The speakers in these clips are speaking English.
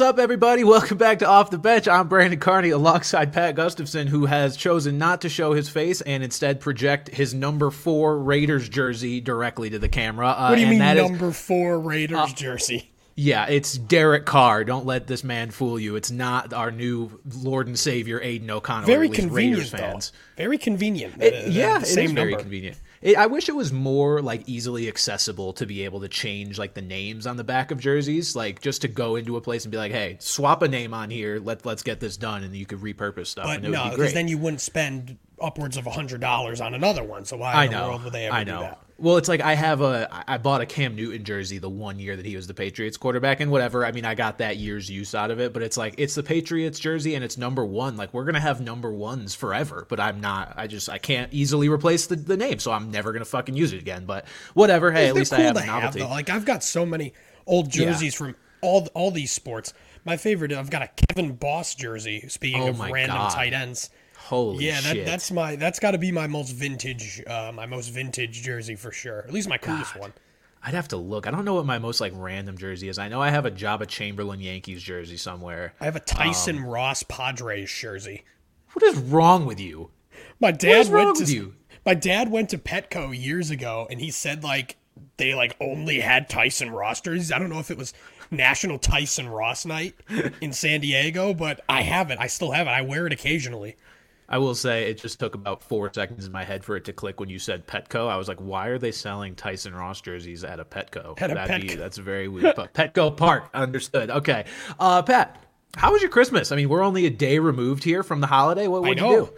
What's up, everybody? Welcome back to Off the Bench. I'm Brandon Carney alongside Pat Gustafson, who has chosen not to show his face and instead project his number four Raiders jersey directly to the camera. Uh, What do you and mean that is- number four Raiders jersey? yeah, it's Derek Carr. Don't let this man fool you. It's not our new Lord and Savior Aidan O'Connell. Very or at least convenient, Raiders though. fans. Very convenient. It- Uh, yeah, it same very number. convenient. It, I wish it was more like easily accessible to be able to change like the names on the back of jerseys, like just to go into a place and be like, "Hey, swap a name on here. Let let's get this done," and you could repurpose stuff. But and it no, because then you wouldn't spend upwards of hundred dollars on another one. So why I in the world would they ever I do that? Well, it's like I have a I bought a Cam Newton jersey the one year that he was the Patriots quarterback and whatever. I mean, I got that year's use out of it, but it's like it's the Patriots jersey and it's number 1. Like we're going to have number 1s forever, but I'm not I just I can't easily replace the, the name, so I'm never going to fucking use it again, but whatever. Hey, at least cool I have a novelty. though. Like I've got so many old Yeah. jerseys from all all these sports. My favorite, I've got a Kevin Boss jersey. Speaking Oh of random God. tight ends, Holy yeah, that, that's my that's got to be my most vintage, uh, my most vintage jersey for sure. At least my coolest one. I'd have to look. I don't know what my most like random jersey is. I know I have a Joba Chamberlain Yankees jersey somewhere. I have a Tyson Um, Ross Padres jersey. What is wrong with you? My dad is wrong went to you? my dad went to Petco years ago, and he said like they like only had Tyson Ross jerseys. I don't know if it was National Tyson Ross Night in San Diego, but I have it. I still have it. I wear it occasionally. I will say it just took about four seconds in my head for it to click when you said Petco. I was like, why are they selling Tyson Ross jerseys at a Petco? At a That'd Be, that's very weird. But Petco Park, understood. Okay. Uh, Pat, how was your Christmas? I mean, we're only a day removed here from the holiday. What would you know. do?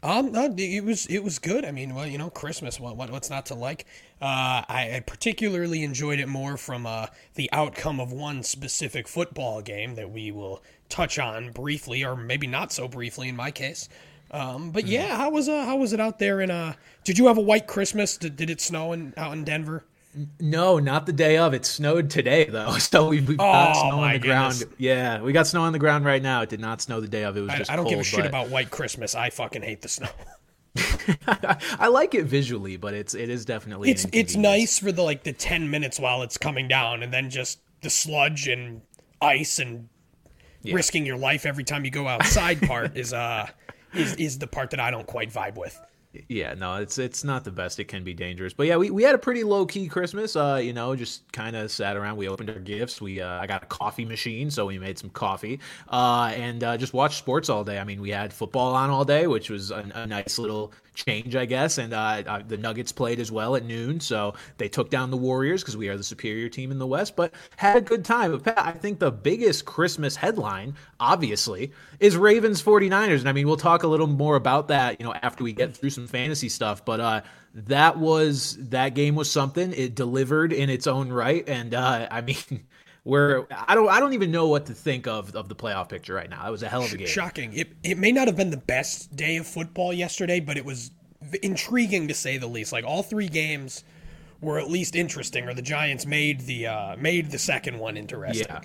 Um, no, it was it was good. I mean, well, you know, Christmas. What, what what's not to like? Uh, I, I particularly enjoyed it more from uh, the outcome of one specific football game that we will touch on briefly, or maybe not so briefly in my case. Um, but yeah, how was uh, how was it out there? In uh, did you have a white Christmas? Did, did it snow in out in Denver? No, not the day of. It snowed today though, so we, we got Oh, snow on the ground. Yeah, we got snow on the ground right now. It did not snow the day of. It was I, just I don't cold. give a shit but- about white Christmas. I fucking hate the snow. I like it visually, but it's it is definitely. it's it's nice for the like the 10 minutes while it's coming down and then just the sludge and ice and risking your life every time you go outside part is uh is is the part that I don't quite vibe with. Yeah, no, it's it's not the best. It can be dangerous, but yeah, we, we had a pretty low key Christmas. Uh, you know, just kind of sat around. We opened our gifts. We uh, I got a coffee machine, so we made some coffee. Uh, and uh, just watched sports all day. I mean, we had football on all day, which was a, a nice little change, I guess. And uh, uh, the Nuggets played as well at noon, so they took down the Warriors because we are the superior team in the West. But had a good time. But Pat, I think the biggest Christmas headline, obviously, is Ravens 49ers. And I mean, we'll talk a little more about that, you know, after we get through some fantasy stuff. But uh, that was that game was something. It delivered in its own right, and uh, I mean. We're I don't I don't even know what to think of of the playoff picture right now. It was a hell of a game. Shocking. It it may not have been the best day of football yesterday, but it was intriguing to say the least. Like all three games were at least interesting or the Giants made the uh made the second one interesting. Yeah.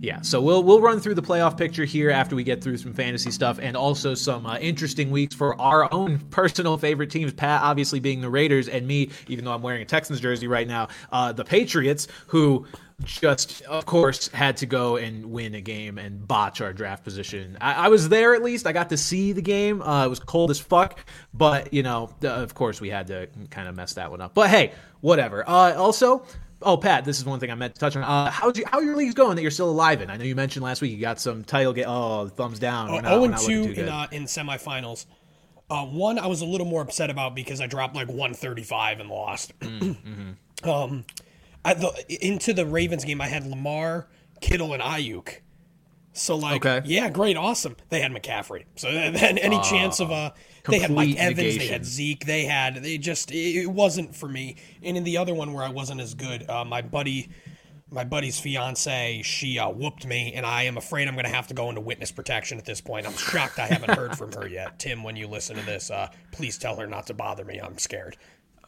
Yeah, so we'll we'll run through the playoff picture here after we get through some fantasy stuff and also some uh, interesting weeks for our own personal favorite teams. Pat, obviously being the Raiders, and me, even though I'm wearing a Texans jersey right now, uh, the Patriots, who just of course had to go and win a game and botch our draft position. I, I was there at least. I got to see the game. Uh, it was cold as fuck, but you know, of course we had to kind of mess that one up. But hey, whatever. Uh, also. Oh, Pat, this is one thing I meant to touch on. Uh, how's you, how are your leagues going that you're still alive in? I know you mentioned last week you got some title game. Oh, thumbs down. Not- Oh we're and two too in good. uh, in semifinals. Uh, one I was a little more upset about because I dropped like 135 and lost. Mm-hmm. um, I, the, into the Ravens game, I had Lamar, Kittle, and Aiyuk. So like, Okay. yeah, great, awesome. They had McCaffrey. So then any chance of uh, they had Mike Evans, they had Zeke, they had they just it, it wasn't for me. And in the other one where I wasn't as good, uh, my buddy. My buddy's fiance, she uh, whooped me, and I am afraid I'm going to have to go into witness protection at this point. I'm shocked I haven't heard from her yet. Tim, when you listen to this, uh, please tell her not to bother me. I'm scared.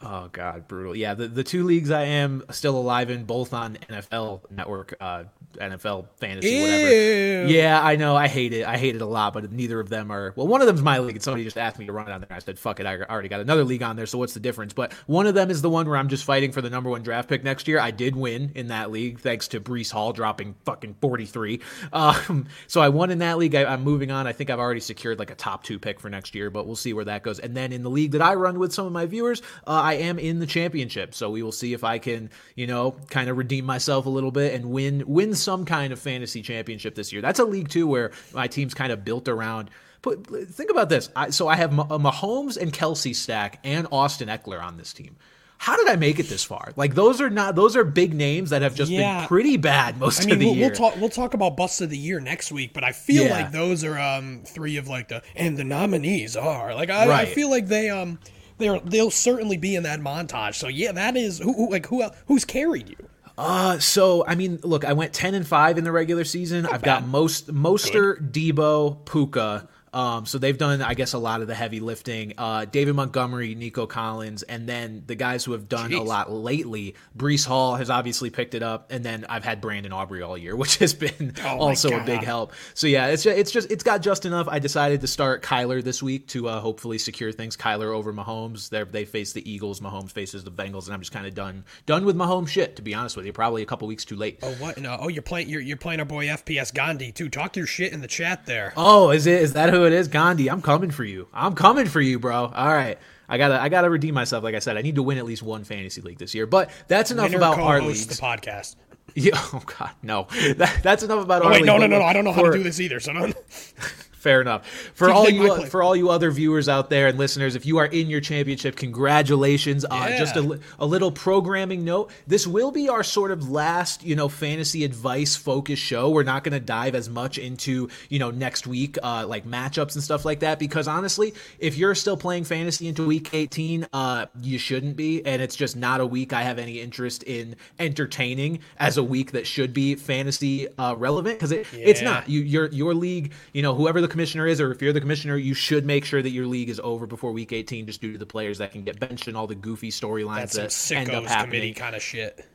Oh God, brutal. Yeah, the, the two leagues I am still alive in, both on NFL Network, uh, NFL fantasy, whatever. Yeah, I know. I hate it. I hate it a lot, but neither of them are. Well, one of them's my league, and somebody just asked me to run it on there. I said, fuck it. I already got another league on there, so what's the difference? But one of them is the one where I'm just fighting for the number one draft pick next year. I did win in that league, thanks to Breece Hall dropping fucking 43. Um, so I won in that league. I, I'm moving on. I think I've already secured like a top two pick for next year, but we'll see where that goes. And then in the league that I run with some of my viewers, uh, I am in the championship. So we will see if I can, you know, kind of redeem myself a little bit and win win some kind of fantasy championship this year. That's a league too where my team's kind of built around. But think about this. I, so I have a Mahomes and Kelce stack and Austin Ekeler on this team. How did I make it this far? Like those are not those are big names that have just yeah. been pretty bad most I mean, of the we'll, year. We'll talk we'll talk about bust of the year next week, but I feel yeah. like those are um three of like the and the nominees are like I, right. I feel like they um they they'll certainly be in that montage. So yeah, that is who, who like who who's carried you. Uh, so I mean, look, I went ten and five in the regular season. Not I've bad. got most Mostert, Debo, Puka. Um, so they've done, I guess, a lot of the heavy lifting. Uh, David Montgomery, Nico Collins, and then the guys who have done Jeez. a lot lately. Breece Hall has obviously picked it up, and then I've had Brandon Aubrey all year, which has been oh also a big help. So yeah, it's just, it's just it's got just enough. I decided to start Kyler this week to uh, hopefully secure things. Kyler over Mahomes. They they face the Eagles. Mahomes faces the Bengals, and I'm just kind of done done with Mahomes shit. To be honest with you, probably a couple weeks too late. Oh what? No. Oh, you're playing you're, you're playing our boy FPS Gandhi too. Talk your shit in the chat there. Oh, is it? Is that who it is? Gandhi. I'm I'm coming for you. I'm coming for you, bro. All right. I gotta I gotta redeem myself. Like I said, I need to win at least one fantasy league this year. But that's enough Winner about our leagues. The podcast. Yeah. Oh God, no. That, that's enough about oh, our. Wait, league, no, no, no, no. I don't know for, how to do this either. So no. Fair enough. For all you for all you other viewers out there and listeners, if you are in your championship, congratulations. Yeah. Uh, just a, a little programming note: this will be our sort of last, you know, fantasy advice focused show. We're not going to dive as much into, you know, next week, uh, like matchups and stuff like that, because honestly, if you're still playing fantasy into week 18, uh, you shouldn't be, and it's just not a week I have any interest in entertaining as a week that should be fantasy uh, relevant because it, yeah. it's not. You your your league, you know, whoever the commissioner is, or if you're the commissioner, you should make sure that your league is over before week 18, just due to the players that can get benched and all the goofy storylines that end up happening. Committee kind of shit.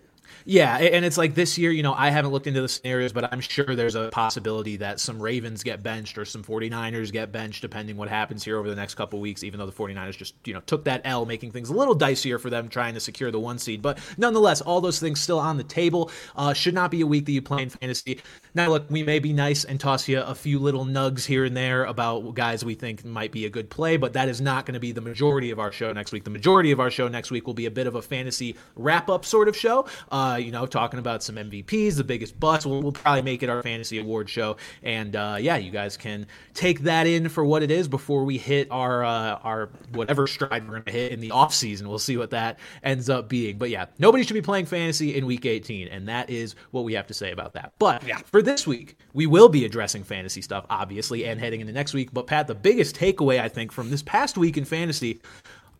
Yeah, and it's like this year, you know, I haven't looked into the scenarios, but I'm sure there's a possibility that some Ravens get benched or some 49ers get benched, depending what happens here over the next couple weeks, even though the 49ers just, you know, took that L, making things a little dicier for them trying to secure the one seed. But nonetheless, all those things still on the table. Uh, should not be a week that you play in fantasy. Now, look, we may be nice and toss you a few little nugs here and there about guys we think might be a good play, but that is not going to be the majority of our show next week. The majority of our show next week will be a bit of a fantasy wrap up sort of show. Uh, you know, talking about some MVPs, the biggest bust. We'll, we'll probably make it our fantasy award show, and uh, yeah, you guys can take that in for what it is before we hit our uh, our whatever stride we're going to hit in the off season. We'll see what that ends up being. But yeah, nobody should be playing fantasy in week 18, and that is what we have to say about that. But yeah. for this week, we will be addressing fantasy stuff, obviously, and heading into next week. But Pat, the biggest takeaway I think from this past week in fantasy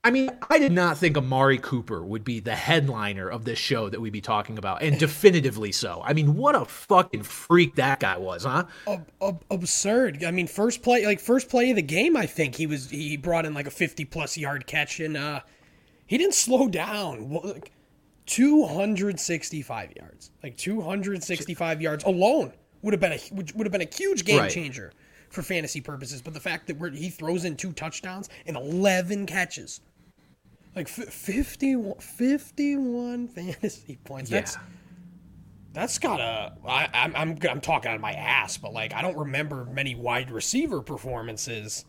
I mean, I did not think Amari Cooper would be the headliner of this show that we'd be talking about, and definitively so. I mean, what a fucking freak that guy was, huh? Ab- ab- absurd. I mean, first play, like first play of the game, I think he was he brought in like a fifty plus yard catch, and uh, he didn't slow down. Like, 265 yards, like 265 yards alone would have been a would have been a huge game right. changer for fantasy purposes. But the fact that he throws in two touchdowns and 11 catches like 51, 51 fantasy points. Yeah. That's that's gotta. I, I'm I'm I'm talking out of my ass, but like I don't remember many wide receiver performances.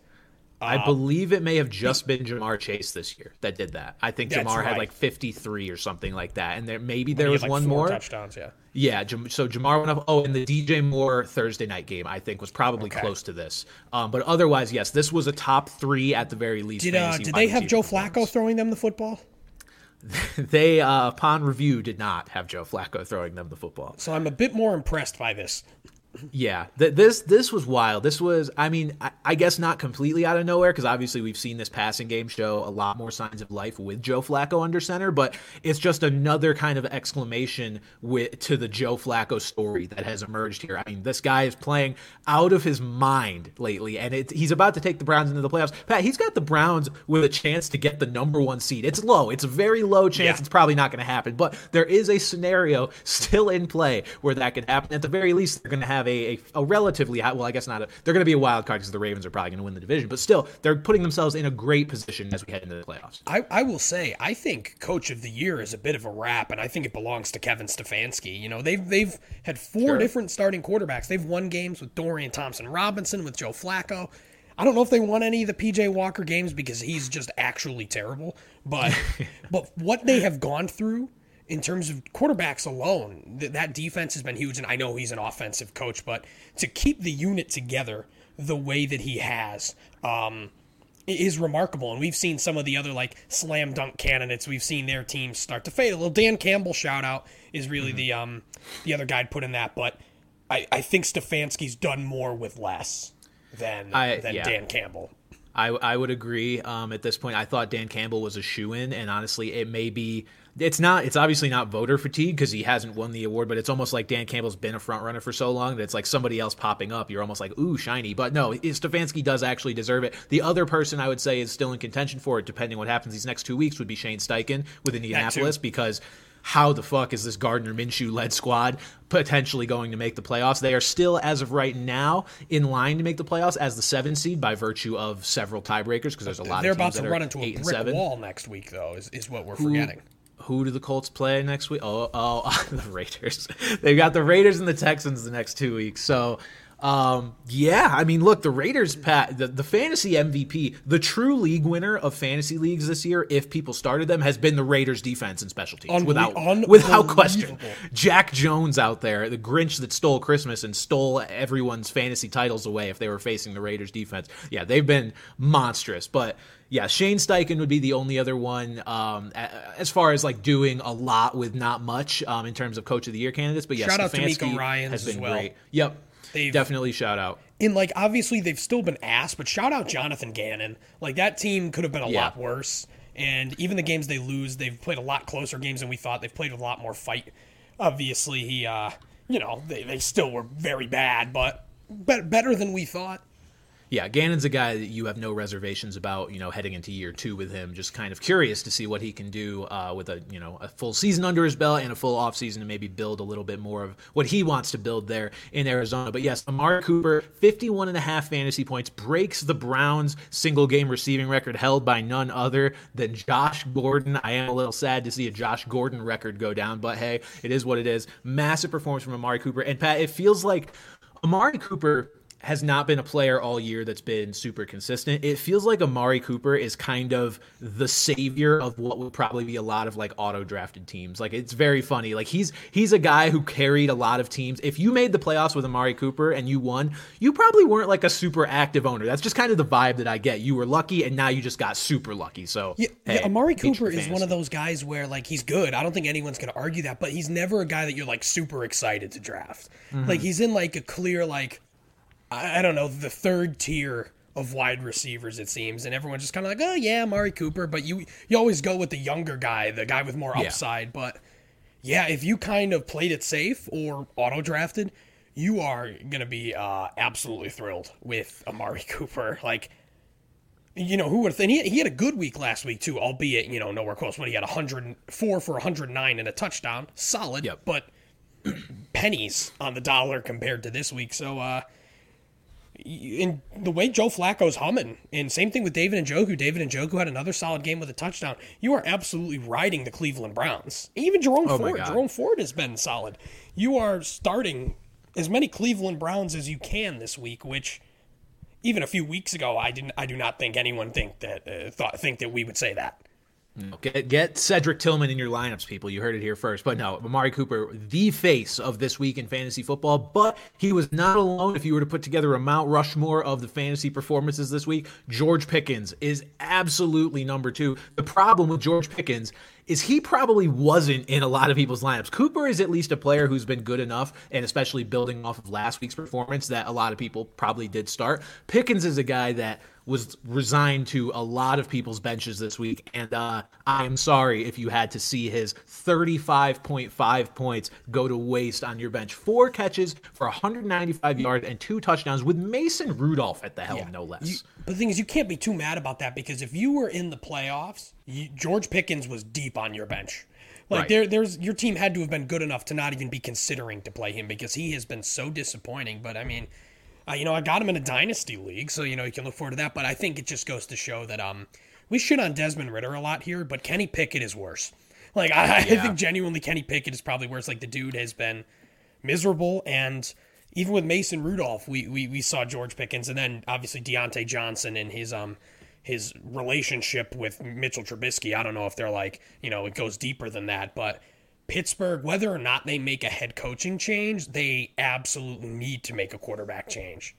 I uh, believe it may have just been Ja'Marr Chase this year that did that. I think right. had like 53 or something like that, and there maybe there was like one more touchdowns. Yeah, yeah, so Ja'Marr went up. Oh, and the DJ Moore Thursday night game, I think, was probably okay. close to this. Um, but otherwise, yes, this was a top three at the very least. Did uh, did they have Joe Flacco throwing them the football? they, uh, upon review, did not have Joe Flacco throwing them the football. So I'm a bit more impressed by this. Yeah, th- this this was wild. This was, I mean, I, I guess not completely out of nowhere because obviously we've seen this passing game show a lot more signs of life with Joe Flacco under center, but it's just another kind of exclamation with to the Joe Flacco story that has emerged here. I mean, this guy is playing out of his mind lately, and it, he's about to take the Browns into the playoffs. Pat, he's got the Browns with a chance to get the number one seed. It's low. It's a very low chance. Yeah. It's probably not going to happen, but there is a scenario still in play where that could happen. At the very least, they're going to have a, a, a relatively high, well, I guess not. A, they're going to be a wild card because the Ravens are probably going to win the division, but still, they're putting themselves in a great position as we head into the playoffs. I, I will say, I think Coach of the Year is a bit of a wrap, and I think it belongs to Kevin Stefanski. You know, they've they've had four sure. different starting quarterbacks. They've won games with Dorian Thompson Robinson, with Joe Flacco. I don't know if they won any of the PJ Walker games because he's just actually terrible. But but what they have gone through in terms of quarterbacks alone, th- that defense has been huge. And I know he's an offensive coach, but to keep the unit together the way that he has um, is remarkable. And we've seen some of the other like slam dunk candidates. We've seen their teams start to fade. A little Dan Campbell shout out is really mm-hmm. the um, the other guy put in that, but I, I think Stefanski's done more with less than I, than yeah. Dan Campbell. I, I would agree. Um, at this point, I thought Dan Campbell was a shoe in, and honestly, it may be. It's not. It's obviously not voter fatigue because he hasn't won the award, but it's almost like Dan Campbell's been a front runner for so long that it's like somebody else popping up. You're almost like, ooh, shiny. But no, Stefanski does actually deserve it. The other person I would say is still in contention for it, depending what happens these next two weeks, would be Shane Steichen with Indianapolis because how the fuck is this Gardner Minshew led squad potentially going to make the playoffs? They are still, as of right now, in line to make the playoffs as the seven seed by virtue of several tiebreakers because there's a lot. Of the side. They're about to run into a brick wall next week, though. Is, is what we're forgetting. Who do the Colts play next week? Oh, oh, the Raiders. They've got the Raiders and the Texans the next two weeks. So um, yeah, I mean, look, the Raiders, Pat, the, the fantasy MVP, the true league winner of fantasy leagues this year, if people started them, has been the Raiders defense and special teams Unbe- without without question. Jack Jones out there, the Grinch that stole Christmas and stole everyone's fantasy titles away if they were facing the Raiders defense. Yeah, they've been monstrous, but yeah, Shane Steichen would be the only other one um, as far as like doing a lot with not much um, in terms of coach of the year candidates. But yeah, shout Stefanski out to Miko has been well. great. Yep, They've definitely shout out. In like obviously they've still been ass, but shout out Jonathan Gannon. Like that team could have been a yeah. lot worse. And even the games they lose, they've played a lot closer games than we thought. They've played a lot more fight. Obviously, he, uh, you know, they, they still were very bad, but better than we thought yeah, Gannon's a guy that you have no reservations about, you know, heading into year two with him. Just kind of curious to see what he can do uh, with a, you know, a full season under his belt and a full offseason to maybe build a little bit more of what he wants to build there in Arizona. But yes, Amari Cooper, 51 and a half fantasy points, breaks the Browns single game receiving record held by none other than Josh Gordon. I am a little sad to see a Josh Gordon record go down, but hey, it is what it is. Massive performance from Amari Cooper. And Pat, it feels like Amari Cooper has not been a player all year that's been super consistent. It feels like Amari Cooper is kind of the savior of what would probably be a lot of like auto drafted teams. Like it's very funny. Like he's he's a guy who carried a lot of teams. If you made the playoffs with Amari Cooper and you won, you probably weren't like a super active owner. That's just kind of the vibe that I get. You were lucky and now you just got super lucky. So yeah, hey, yeah Amari Cooper is one of those guys where like he's good. I don't think anyone's gonna argue that, but he's never a guy that you're like super excited to draft. Mm-hmm. Like he's in like a clear like I, I don't know, the third tier of wide receivers, it seems, and everyone's just kind of like, oh yeah, Mari Cooper, but you you always go with the younger guy, the guy with more upside. Yeah. But yeah, if you kind of played it safe or auto drafted, you are gonna be uh, absolutely thrilled with Amari Cooper. Like, you know, who would think he, he had a good week last week too, albeit you know nowhere close. When he had 104 for 109 and a touchdown, solid, yep. but pennies on the dollar compared to this week. So. uh in the way Joe Flacco's humming, and same thing with David Njoku. David Njoku had another solid game with a touchdown. You are absolutely riding the Cleveland Browns. Even Jerome oh Ford. Jerome Ford has been solid. You are starting as many Cleveland Browns as you can this week, which even a few weeks ago I didn't. I do not think anyone think that uh, thought think that we would say that. Mm. Get, get Cedric Tillman in your lineups, people. You heard it here first. But no, Amari Cooper, the face of this week in fantasy football. But he was not alone. If you were to put together a Mount Rushmore of the fantasy performances this week, George Pickens is absolutely number two. The problem with George Pickens is he probably wasn't in a lot of people's lineups. Cooper is at least a player who's been good enough, and especially building off of last week's performance, that a lot of people probably did start. Pickens is a guy that was resigned to a lot of people's benches this week. And uh, I am sorry if you had to see his 35.5 points go to waste on your bench. Four catches for 195 yards and two touchdowns with Mason Rudolph at the helm, yeah. no less. You, but the thing is, you can't be too mad about that because if you were in the playoffs, you, George Pickens was deep on your bench. Like right. there, there's your team had to have been good enough to not even be considering to play him because he has been so disappointing. But I mean, uh, you know, I got him in a dynasty league, so you know you can look forward to that. But I think it just goes to show that um, we shit on Desmond Ridder a lot here, but Kenny Pickett is worse. Like I, yeah. I think genuinely Kenny Pickett is probably worse. Like the dude has been miserable, and even with Mason Rudolph, we we, we saw George Pickens, and then obviously Diontae Johnson and his um his relationship with Mitchell Trubisky. I don't know if they're like you know it goes deeper than that, but Pittsburgh, whether or not they make a head coaching change, they absolutely need to make a quarterback change.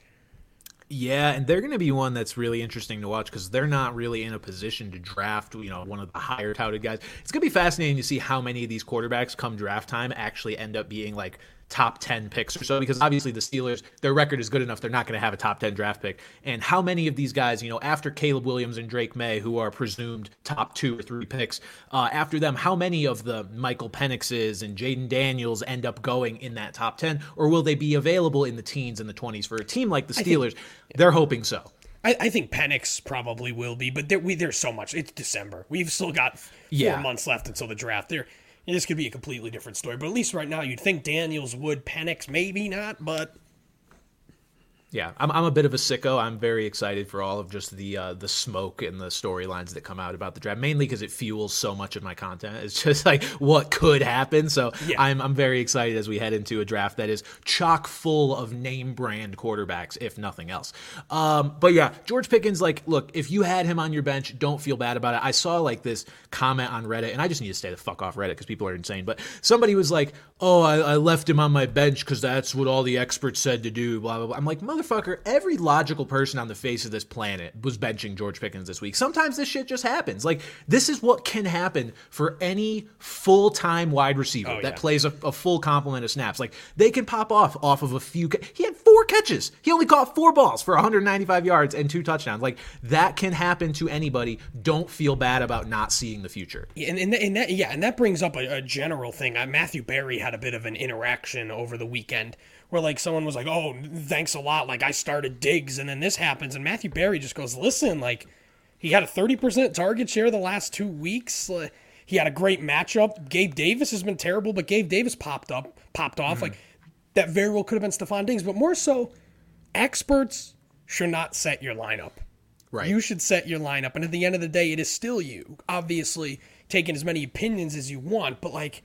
Yeah, and they're going to be one that's really interesting to watch because they're not really in a position to draft, you know, one of the higher touted guys. It's going to be fascinating to see how many of these quarterbacks come draft time actually end up being like top 10 picks or so because obviously the Steelers their record is good enough they're not going to have a top 10 draft pick and how many of these guys you know after Caleb Williams and Drake Maye, who are presumed top 2 or 3 picks uh, after them how many of the Michael Penixes and Jayden Daniels end up going in that top 10 or will they be available in the teens and the 20s for a team like the Steelers think, they're hoping so I, I, think Penix probably will be, but there, we, there's so much. It's December. We've still got four yeah. months left until the draft. There, this could be a completely different story, but at least right now you'd think Daniels would, Penix maybe not, but yeah, I'm, I'm a bit of a sicko. I'm very excited for all of just the uh, the smoke and the storylines that come out about the draft, mainly because it fuels so much of my content. It's just like what could happen. So yeah. I'm I'm very excited as we head into a draft that is chock full of name brand quarterbacks, if nothing else. Um, but yeah, George Pickens, like, look, if you had him on your bench, don't feel bad about it. I saw like this comment on Reddit, and I just need to stay the fuck off Reddit because people are insane. But somebody was like, "Oh, I, I left him on my bench because that's what all the experts said to do." Blah blah blah. I'm like, motherfucker, every logical person on the face of this planet was benching George Pickens this week. Sometimes this shit just happens. Like, this is what can happen for any full time wide receiver oh, that yeah. plays a, a, full complement of snaps. Like, they can pop off off of a few. He had four catches. He only caught four balls for 195 yards and two touchdowns. Like, that can happen to anybody. Don't feel bad about not seeing the future. Yeah, and, and, and that, yeah, and that brings up a, a general thing. Uh, Matthew Berry had a bit of an interaction over the weekend where like someone was like, "Oh, thanks a lot." Like I started Diggs, and then this happens, and Matthew Berry just goes, "Listen, like he had a thirty percent target share the last two weeks. he had a great matchup. Gabe Davis has been terrible, but Gabe Davis popped up, popped off. Mm-hmm. Like that very well could have been Stefon Diggs, but more so, experts should not set your lineup. Right. You should set your lineup, and at the end of the day, it is still you. Obviously, taking as many opinions as you want, but like,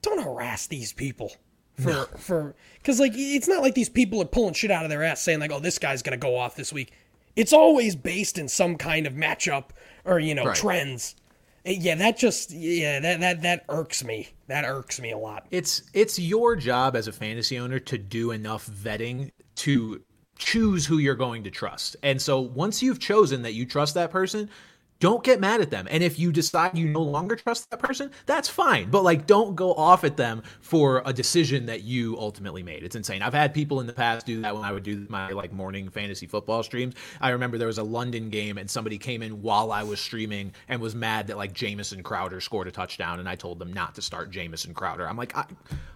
don't harass these people for no. for because like it's not like these people are pulling shit out of their ass saying like oh this guy's gonna go off this week. It's always based in some kind of matchup or you know right. trends. Eh, yeah that just yeah that that that irks me. That irks me a lot. It's it's your job as a fantasy owner to do enough vetting to choose who you're going to trust. And so once you've chosen that you trust that person don't get mad at them. And if you decide you no longer trust that person, that's fine. But like, don't go off at them for a decision that you ultimately made. It's insane. I've had people in the past do that when I would do my like morning fantasy football streams. I remember there was a London game and somebody came in while I was streaming and was mad that like Jamison Crowder scored a touchdown and I told them not to start Jamison Crowder. I'm like,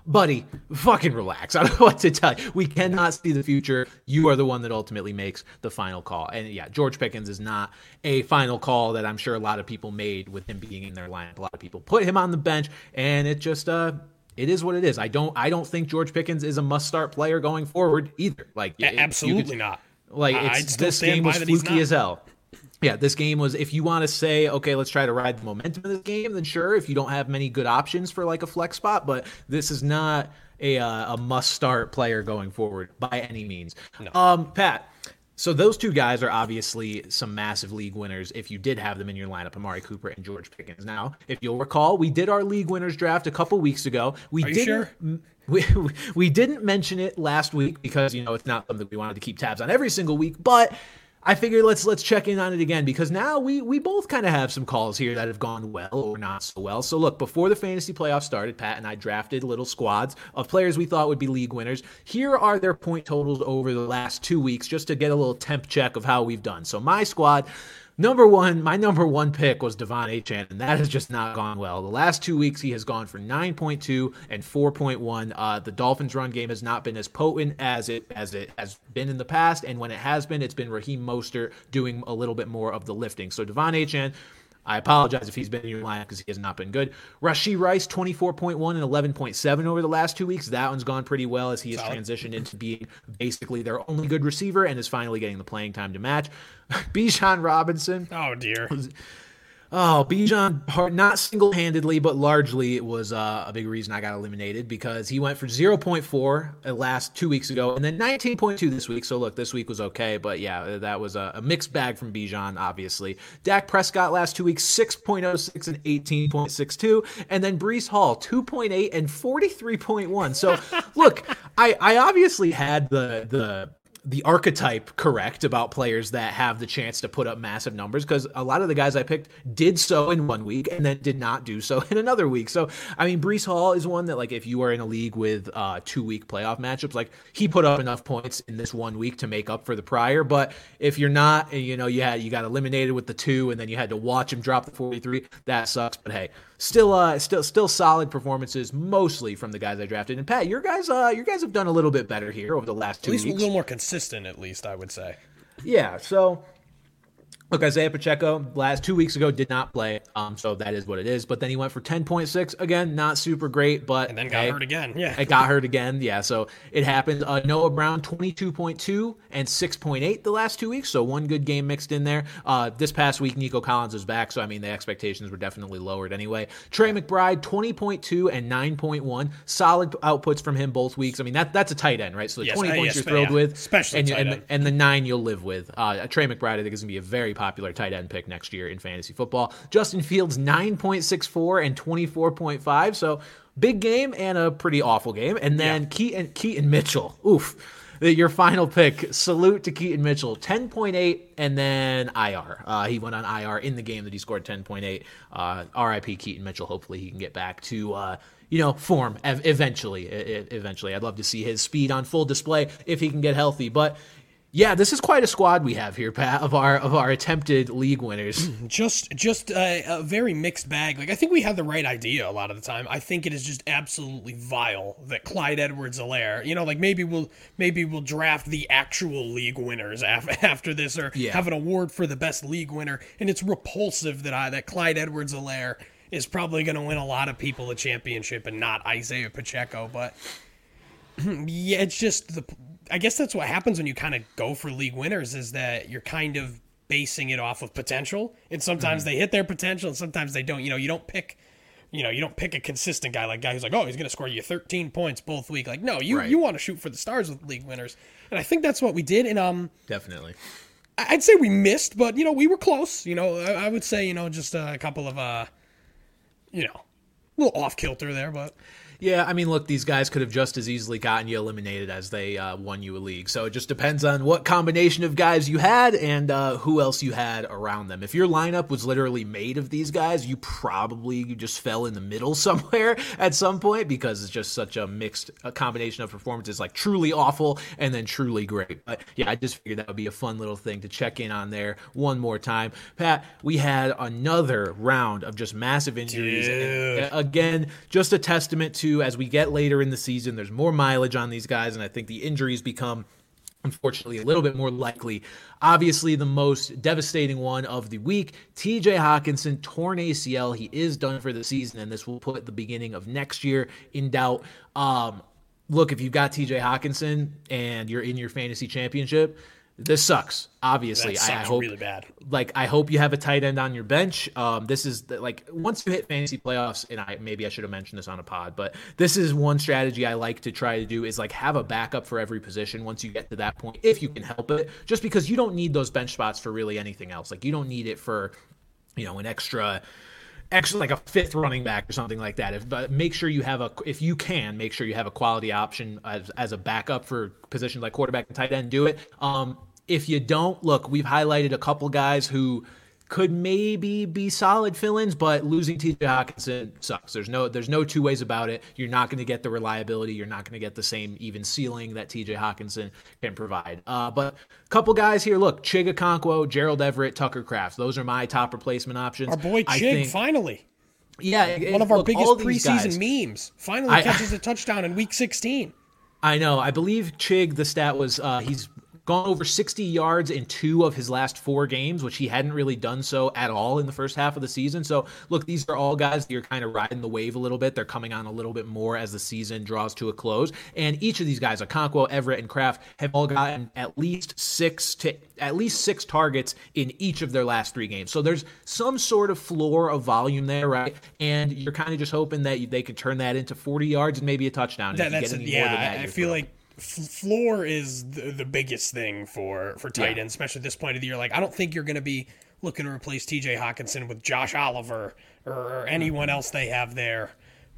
buddy, fucking relax. I don't know what to tell you. We cannot see the future. You are the one that ultimately makes the final call. And yeah, George Pickens is not a final call that I'm sure a lot of people made with him being in their lineup. A lot of people put him on the bench, and it just uh it is what it is. I don't I don't think George Pickens is a must start player going forward either. Like it, absolutely could, not. Like it's this game was fluky as hell. Yeah, this game was. If you want to say, okay, let's try to ride the momentum of this game, then sure. If you don't have many good options for like a flex spot, but this is not a uh, a must start player going forward by any means. No. Um, Pat, so those two guys are obviously some massive league winners if you did have them in your lineup, Amari Cooper and George Pickens. Now, if you'll recall, we did our league winners draft a couple weeks ago. We didn't sure? we, we didn't mention it last week because you know it's not something we wanted to keep tabs on every single week, but I figured let's let's check in on it again because now we we both kind of have some calls here that have gone well or not so well. So look, before the fantasy playoffs started, Pat and I drafted little squads of players we thought would be league winners. Here are their point totals over the last two weeks, just to get a little temp check of how we've done. So my squad Number one, my number one pick was De'Von Achane, and that has just not gone well. The last two weeks, he has gone for 9.2 and 4.1. Uh, the Dolphins' run game has not been as potent as it as it has been in the past, and when it has been, it's been Raheem Mostert doing a little bit more of the lifting. So De'Von Achane, I apologize if he's been in your lineup because he has not been good. Rashee Rice, 24.1 and 11.7 over the last two weeks. That one's gone pretty well as he has Solid. transitioned into being basically their only good receiver and is finally getting the playing time to match. Bijan Robinson. Oh, dear. Oh, Bijan, not single handedly, but largely it was uh, a big reason I got eliminated because he went for 0.4 last two weeks ago and then 19.2 this week. So, look, this week was okay, but yeah, that was a, a mixed bag from Bijan, obviously. Dak Prescott last two weeks, 6.06 and 18.62. And then Breece Hall, 2.8 and 43.1. So, look, I, I obviously had the, the, the archetype correct about players that have the chance to put up massive numbers because a lot of the guys I picked did so in one week and then did not do so in another week. So I mean, Breece Hall is one that like if you are in a league with uh, two week playoff matchups, like he put up enough points in this one week to make up for the prior. But if you're not, you know, you had you got eliminated with the two and then you had to watch him drop the 43, that sucks. But hey, still uh still still solid performances mostly from the guys I drafted. And Pat, your guys uh your guys have done a little bit better here over the last two at least weeks. a little more consistent at least, I would say. Yeah, so Look, Isaiah Pacheco last two weeks ago did not play, um, so that is what it is. But then he went for ten point six again, not super great, but and then got hey, hurt again. Yeah, it got hurt again. Yeah, so it happened. Uh, Noah Brown twenty two point two and six point eight the last two weeks, so one good game mixed in there. Uh, this past week, Nico Collins is back, so I mean the expectations were definitely lowered anyway. Trey McBride twenty point two and nine point one, solid outputs from him both weeks. I mean that that's a tight end, right? So the yes, twenty uh, points yes, you're thrilled yeah. with, especially and, and, and, the nine you'll live with. Uh, Trey McBride, I think is gonna be a very popular tight end pick next year in fantasy football. Justin Fields 9.64 and 24.5. So big game and a pretty awful game. And then yeah. Keaton, Keaton Mitchell. Oof. Your final pick. Salute to Keaton Mitchell. 10.8 and then IR. Uh, he went on IR in the game that he scored 10.8. Uh, RIP Keaton Mitchell. Hopefully he can get back to. Uh, you know, form eventually. Eventually, I'd love to see his speed on full display if he can get healthy. But yeah, this is quite a squad we have here, Pat, of our of our attempted league winners. Hmm, just just a, a, very mixed bag. Like I think we had the right idea a lot of the time. I think it is just absolutely vile that Clyde Edwards-Helaire, you know, like maybe we'll maybe we'll draft the actual league winners after, after this or yeah. have an award for the best league winner. And it's repulsive that I that Clyde Edwards-Helaire is probably going to win a lot of people a championship and not Isaiah Pacheco, but hmm, yeah, it's just the I guess that's what happens when you kind of go for league winners is that you're kind of basing it off of potential, and sometimes mm-hmm. they hit their potential, and sometimes they don't. You know, you don't pick. You know, you don't pick a consistent guy like guy who's like, oh, he's going to score you 13 points both week. Like, no, you right. you want to shoot for the stars with league winners, and I think that's what we did. And um, definitely, I'd say we missed, but you know, we were close. You know, I, I would say you know just a couple of uh, you know, a little off kilter there, but yeah, I mean, look, these guys could have just as easily gotten you eliminated as they uh, won you a league. So it just depends on what combination of guys you had and uh, who else you had around them. If your lineup was literally made of these guys, you probably just fell in the middle somewhere at some point because it's just such a mixed a combination of performances, like truly awful and then truly great. But yeah, I just figured that would be a fun little thing to check in on there one more time. Pat, we had another round of just massive injuries. And, again, just a testament to as we get later in the season. There's more mileage on these guys, and I think the injuries become unfortunately a little bit more likely. Obviously, the most devastating one of the week, TJ Hockenson, torn ACL. He is done for the season, and this will put the beginning of next year in doubt. Um, look, if you've got TJ Hockenson and you're in your fantasy championship, this sucks. Obviously, sucks I, I, hope really bad. Like I hope you have a tight end on your bench. Um, this is the, like once you hit fantasy playoffs, and I maybe I should have mentioned this on a pod, but this is one strategy I like to try to do is like have a backup for every position once you get to that point, if you can help it. Just because you don't need those bench spots for really anything else. Like you don't need it for, you know, an extra actually like a fifth running back or something like that. If, but make sure you have a, if you can, make sure you have a quality option as, as a backup for positions like quarterback and tight end. Do it. Um, if you don't, look, we've highlighted a couple guys who could maybe be solid fill-ins, but losing TJ Hockenson sucks. There's no there's no two ways about it. You're not going to get the reliability. You're not going to get the same even ceiling that TJ Hockenson can provide. Uh, but a couple guys here. Look, Chig Okonkwo, Gerald Everett, Tucker Kraft. Those are my top replacement options. Our boy Chig think, finally. Yeah, one of our look, biggest preseason guys, memes. Finally I, catches a touchdown in Week 16. I know. I believe Chig. The stat was uh, he's gone over 60 yards in two of his last four games, which he hadn't really done so at all in the first half of the season. So, look, these are all guys that you're kind of riding the wave a little bit. They're coming on a little bit more as the season draws to a close. And each of these guys, Okonkwo, Everett, and Kraft, have all gotten at least six to at least six targets in each of their last three games. So there's some sort of floor of volume there, right? And you're kind of just hoping that they could turn that into 40 yards and maybe a touchdown. That, that's a, yeah, I feel like floor is the, the biggest thing for for tight yeah. ends, especially at this point of the year. Like, I don't think you're going to be looking to replace T.J. Hockenson with Josh Oliver or, or anyone else they have there,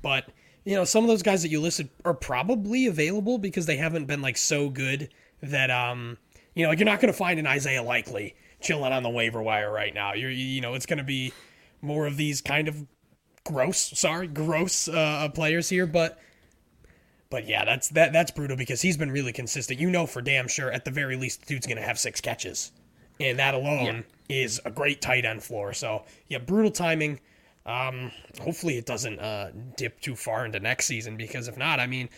but you know, some of those guys that you listed are probably available because they haven't been like so good that um, you know, like you're not going to find an Isaiah Likely chilling on the waiver wire right now. You're, you know, it's going to be more of these kind of gross, sorry, gross uh, players here, but but yeah, that's that that's brutal because he's been really consistent. You know for damn sure at the very least the dude's gonna have six catches. And that alone yeah. is a great tight end floor. So yeah, brutal timing. Um, hopefully it doesn't uh, dip too far into next season because if not, I mean,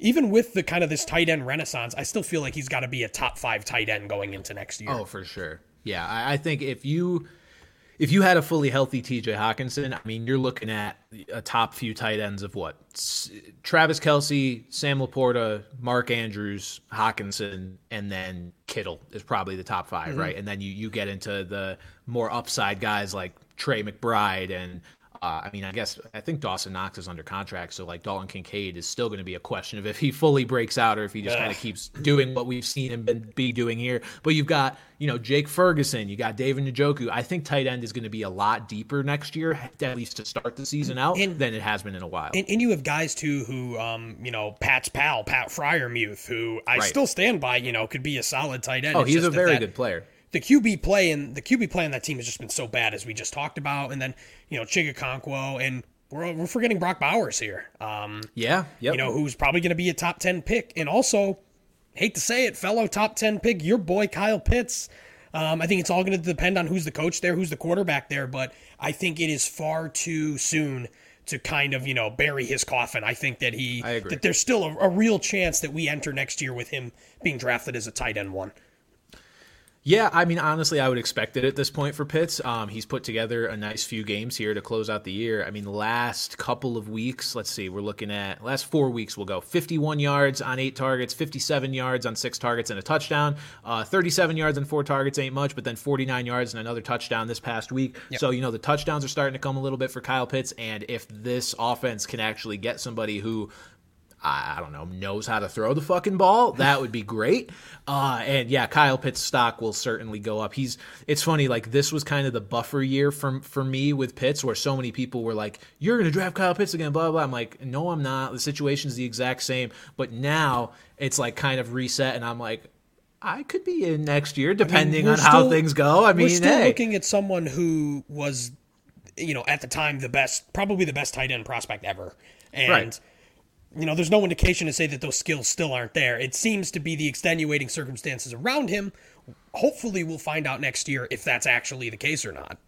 even with the kind of this tight end renaissance, I still feel like he's got to be a top five tight end going into next year. Oh, for sure. Yeah, I, I think if you if you had a fully healthy TJ Hockenson, I mean, you're looking at a top few tight ends of what? Travis Kelce, Sam LaPorta, Mark Andrews, Hockenson, and then Kittle is probably the top 5 mm-hmm. right? And then you, you get into the more upside guys like Trey McBride and uh, I mean, I guess I think Dawson Knox is under contract, so like Dalton Kincaid is still going to be a question of if he fully breaks out or if he just kind of keeps doing what we've seen him be doing here. But you've got you know Jake Ferguson, you got David Njoku. I think tight end is going to be a lot deeper next year, at least to start the season out, and, than it has been in a while. And, and you have guys too who, um, you know, Pat's pal Pat Freiermuth, who I right. still stand by, you know, could be a solid tight end. Oh, it's he's a very that, good player the QB play and the QB play on that team has just been so bad as we just talked about, and then you know Chig Okonkwo and we're we're forgetting Brock Bowers here. Um, yeah, yep. you know who's probably going to be a top ten pick, and also hate to say it, fellow top ten pick, your boy Kyle Pitts. Um, I think it's all going to depend on who's the coach there, who's the quarterback there, but I think it is far too soon to kind of you know bury his coffin. I think that he that there's still a, a real chance that we enter next year with him being drafted as a tight end one. Yeah, I mean, honestly, I would expect it at this point for Pitts. Um, he's put together a nice few games here to close out the year. I mean, the last couple of weeks, let's see, we're looking at last four weeks. We'll go 51 yards on eight targets, 57 yards on six targets and a touchdown, uh, 37 yards on four targets ain't much, but then 49 yards and another touchdown this past week. Yep. So you know the touchdowns are starting to come a little bit for Kyle Pitts, and if this offense can actually get somebody who I don't know, knows how to throw the fucking ball, that would be great. Uh, and yeah, Kyle Pitts stock will certainly go up. He's it's funny, like this was kind of the buffer year for for me with Pitts, where so many people were like, You're gonna draft Kyle Pitts again, blah blah. blah. I'm like, No, I'm not. The situation's the exact same. But now it's like kind of reset, and I'm like, I could be in next year, depending I mean, on still, how things go. I mean, we're still hey. looking at someone who was, you know, at the time the best, probably the best tight end prospect ever, and. Right you know, there's no indication to say that those skills still aren't there. It seems to be the extenuating circumstances around him. Hopefully, we'll find out next year if that's actually the case or not.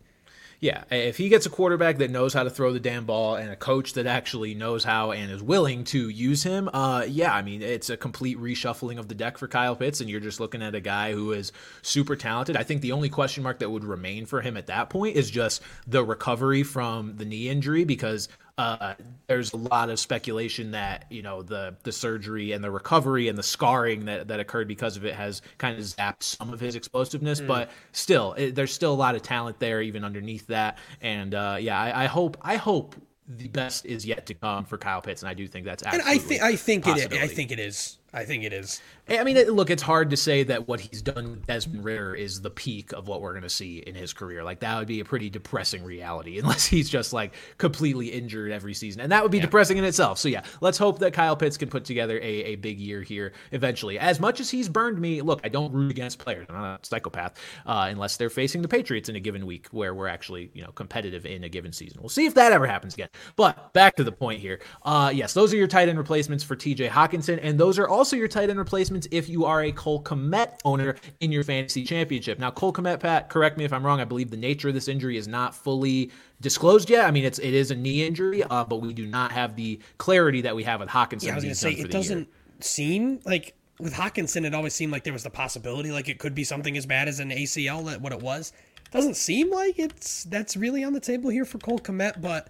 Yeah, if he gets a quarterback that knows how to throw the damn ball and a coach that actually knows how and is willing to use him, uh, yeah, I mean, it's a complete reshuffling of the deck for Kyle Pitts, and you're just looking at a guy who is super talented. I think the only question mark that would remain for him at that point is just the recovery from the knee injury because uh, there's a lot of speculation that you know the the surgery and the recovery and the scarring that, that occurred because of it has kind of zapped some of his explosiveness. Mm. But still, it, there's still a lot of talent there even underneath that. And uh, yeah, I, I, hope I hope the best is yet to come for Kyle Pitts, and I do think that's absolutely. And I think I think it is, I think it is. I think it is. I mean, look, it's hard to say that what he's done with Desmond Ridder is the peak of what we're going to see in his career. Like that would be a pretty depressing reality, unless he's just like completely injured every season, and that would be yeah. depressing in itself. So yeah, let's hope that Kyle Pitts can put together a, a big year here eventually. As much as he's burned me, look, I don't root against players. I'm not a psychopath uh, unless they're facing the Patriots in a given week where we're actually you know competitive in a given season. We'll see if that ever happens again. But back to the point here. Uh, yes, those are your tight end replacements for T.J. Hockenson, and those are also your tight end replacements if you are a Cole Kmet owner in your fantasy championship. Now, Cole Kmet, Pat, correct me if I'm wrong. I believe the nature of this injury is not fully disclosed yet. I mean, it's it is a knee injury, uh, but we do not have the clarity that we have with Hockenson. Yeah, I was going to say it doesn't year. seem like with Hockenson. It always seemed like there was the possibility, like it could be something as bad as an ACL. That what it was doesn't seem like it's that's really on the table here for Cole Kmet, but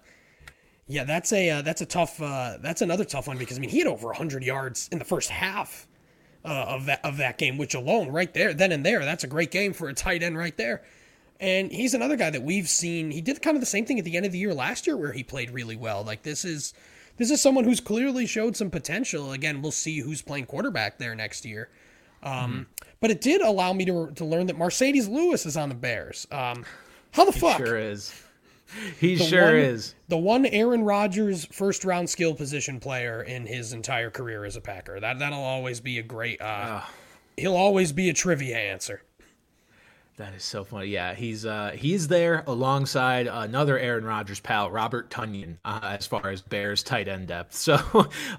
yeah, that's a uh, that's a tough uh, that's another tough one because I mean he had over 100 yards in the first half uh, of that of that game, which alone right there, then and there, that's a great game for a tight end right there. And he's another guy that we've seen. He did kind of the same thing at the end of the year last year, where he played really well. Like this is this is someone who's clearly showed some potential. Again, we'll see who's playing quarterback there next year. Um, mm-hmm. But it did allow me to to learn that Marcedes Lewis is on the Bears. Um, how the fuck? Sure is. He the sure one, is. The one Aaron Rodgers first round skill position player in his entire career as a Packer. That that'll always be a great uh, he'll always be a trivia answer. That is so funny. Yeah, he's uh, he's there alongside another Aaron Rodgers pal, Robert Tonyan, uh, as far as Bears tight end depth. So,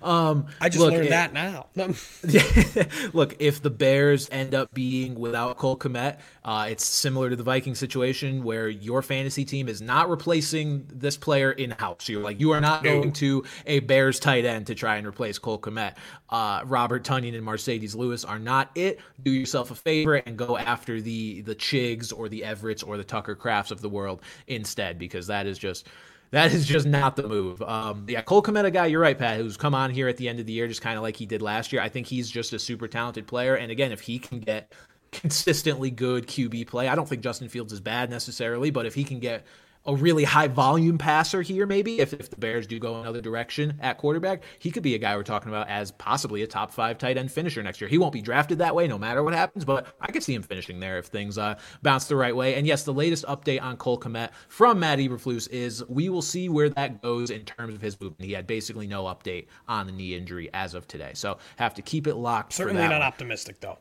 um, I just look, learned it, that now. look, if the Bears end up being without Cole Kmet, uh, it's similar to the Viking situation where your fantasy team is not replacing this player in house. You're like you are not going to a Bears tight end to try and replace Cole Kmet. Uh, Robert Tonyan and Marcedes Lewis are not it. Do yourself a favor and go after the the Chigs or the Everetts or the Tucker Krafts of the world instead, because that is just that is just not the move. Um, yeah, Cole Kmet, guy, you're right, Pat, who's come on here at the end of the year, just kind of like he did last year. I think he's just a super talented player. And again, if he can get consistently good QB play, I don't think Justin Fields is bad necessarily, but if he can get a really high volume passer here, maybe if, if the Bears do go another direction at quarterback, he could be a guy we're talking about as possibly a top five tight end finisher next year. He won't be drafted that way no matter what happens, but I could see him finishing there if things uh, bounce the right way. And yes, the latest update on Cole Kmet from Matt Eberflus is we will see where that goes in terms of his movement. He had basically no update on the knee injury as of today, so have to keep it locked. Certainly not one. optimistic though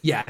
yeah,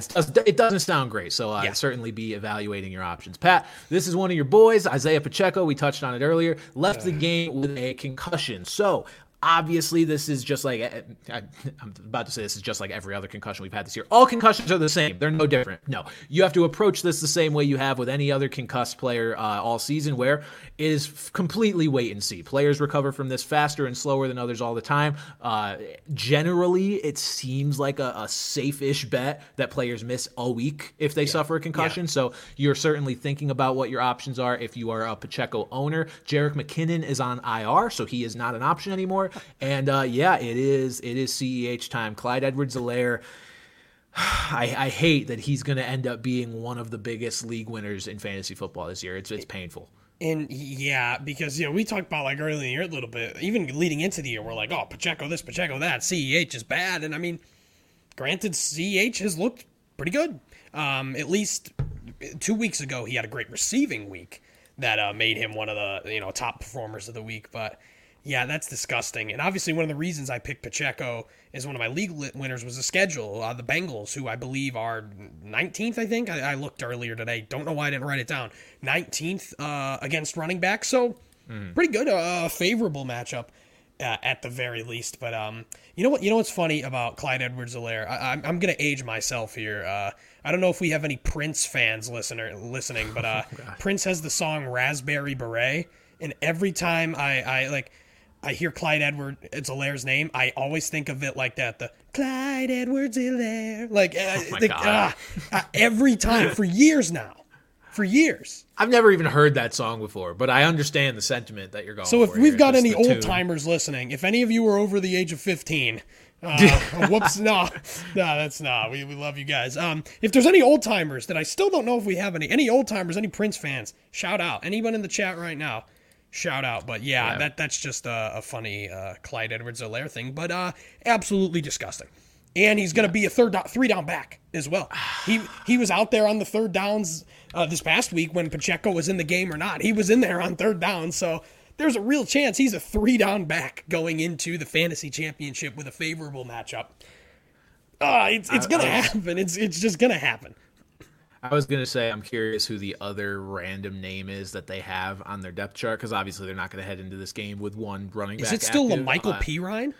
it doesn't sound great. So uh, yeah. certainly be evaluating your options. Pat, this is one of your boys, Isaiah Pacheco. We touched on it earlier. Left the game with a concussion. So Obviously, this is just like I'm about to say this is just like every other concussion we've had this year. All concussions are the same; they're no different. No, you have to approach this the same way you have with any other concussed player uh, all season, where it is completely wait and see. Players recover from this faster and slower than others all the time. Uh, generally, it seems like a, a safe-ish bet that players miss a week if they yeah. suffer a concussion. Yeah. So you're certainly thinking about what your options are if you are a Pacheco owner. Jerick McKinnon is on IR, so he is not an option anymore and uh, yeah, it is it is CEH time. Clyde Edwards-Helaire. I, I hate that he's going to end up being one of the biggest league winners in fantasy football this year. It's it's painful. And yeah, because you know we talked about like early in the year a little bit, even leading into the year, we're like, oh Pacheco this, Pacheco that, CEH is bad, and I mean, granted, CEH has looked pretty good. Um, at least two weeks ago, he had a great receiving week that uh, made him one of the you know top performers of the week, but yeah, that's disgusting. And obviously, one of the reasons I picked Pacheco as one of my league winners was the schedule. Uh, the Bengals, who I believe are 19th, I think. I, I, looked earlier today. Don't know why I didn't write it down. 19th uh, against running back. So, mm. pretty good. Uh, favorable matchup. Uh, at the very least. But um, you know what? You know what's funny about Clyde Edwards-Helaire? I, am I'm gonna age myself here. Uh, I don't know if we have any Prince fans listener listening, but uh, oh, Prince has the song Raspberry Beret, and every time I I like I hear Clyde Edwards Helaire's name, I always think of it like that. The Clyde Edwards Helaire. Like, uh, oh the, uh, uh, every time for years now. For years. I've never even heard that song before, but I understand the sentiment that you're going So if we've here, got any old timers listening, if any of you are over the age of 15, uh, whoops, no, no, that's not. We, we love you guys. Um, if there's any old timers that I still don't know if we have any, any old timers, any Prince fans, shout out. Anyone in the chat right now, shout out. But yeah, yeah. that that's just a, a funny uh, Clyde Edwards-Helaire thing, but uh, absolutely disgusting. and he's going to be a third down, three down back as well. He he was out there on the third downs uh, this past week when Pacheco was in the game or not. He was in there on third down, so there's a real chance he's a three down back going into the fantasy championship with a favorable matchup. Uh, it's it's gonna happen. It's it's just gonna happen. I was gonna say I'm curious who the other random name is that they have on their depth chart because obviously they're not going to head into this game with one running back. Is it still active. Michael Uh, Perine?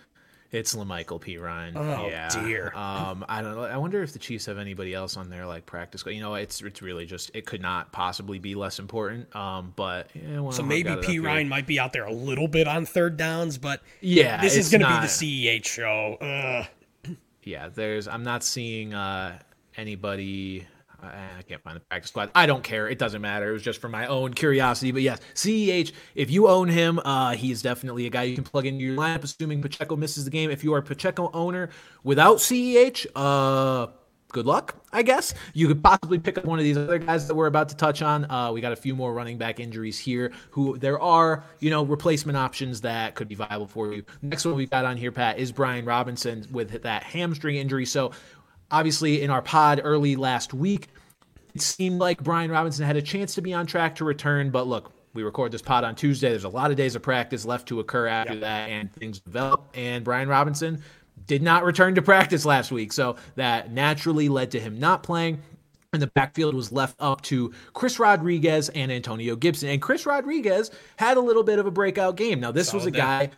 It's La'Mical Perine. Oh, yeah. dear. Um, I don't. I wonder if the Chiefs have anybody else on their like practice. You know, it's it's really just it could not possibly be less important. Um, but yeah, well, So maybe Perine might be out there a little bit on third downs, but Yeah, this is going to not- be the CEH show. Ugh. yeah, there's. I'm not seeing uh, anybody. I can't find the practice squad. I don't care. It doesn't matter. It was just for my own curiosity. But yes, CEH. If you own him, uh, he is definitely a guy you can plug into your lineup. Assuming Pacheco misses the game. If you are a Pacheco owner without CEH, uh, good luck. I guess you could possibly pick up one of these other guys that we're about to touch on. Uh, we got a few more running back injuries here. Who there are, you know, replacement options that could be viable for you. Next one we've got on here, Pat, is Brian Robinson with that hamstring injury. So obviously in our pod early last week, it seemed like Brian Robinson had a chance to be on track to return, but look, we record this pod on Tuesday. There's a lot of days of practice left to occur after that, and things develop. And Brian Robinson did not return to practice last week, so that naturally led to him not playing. And the backfield was left up to Chris Rodriguez and Antonio Gibson. And Chris Rodriguez had a little bit of a breakout game. Now, this was a Solid guy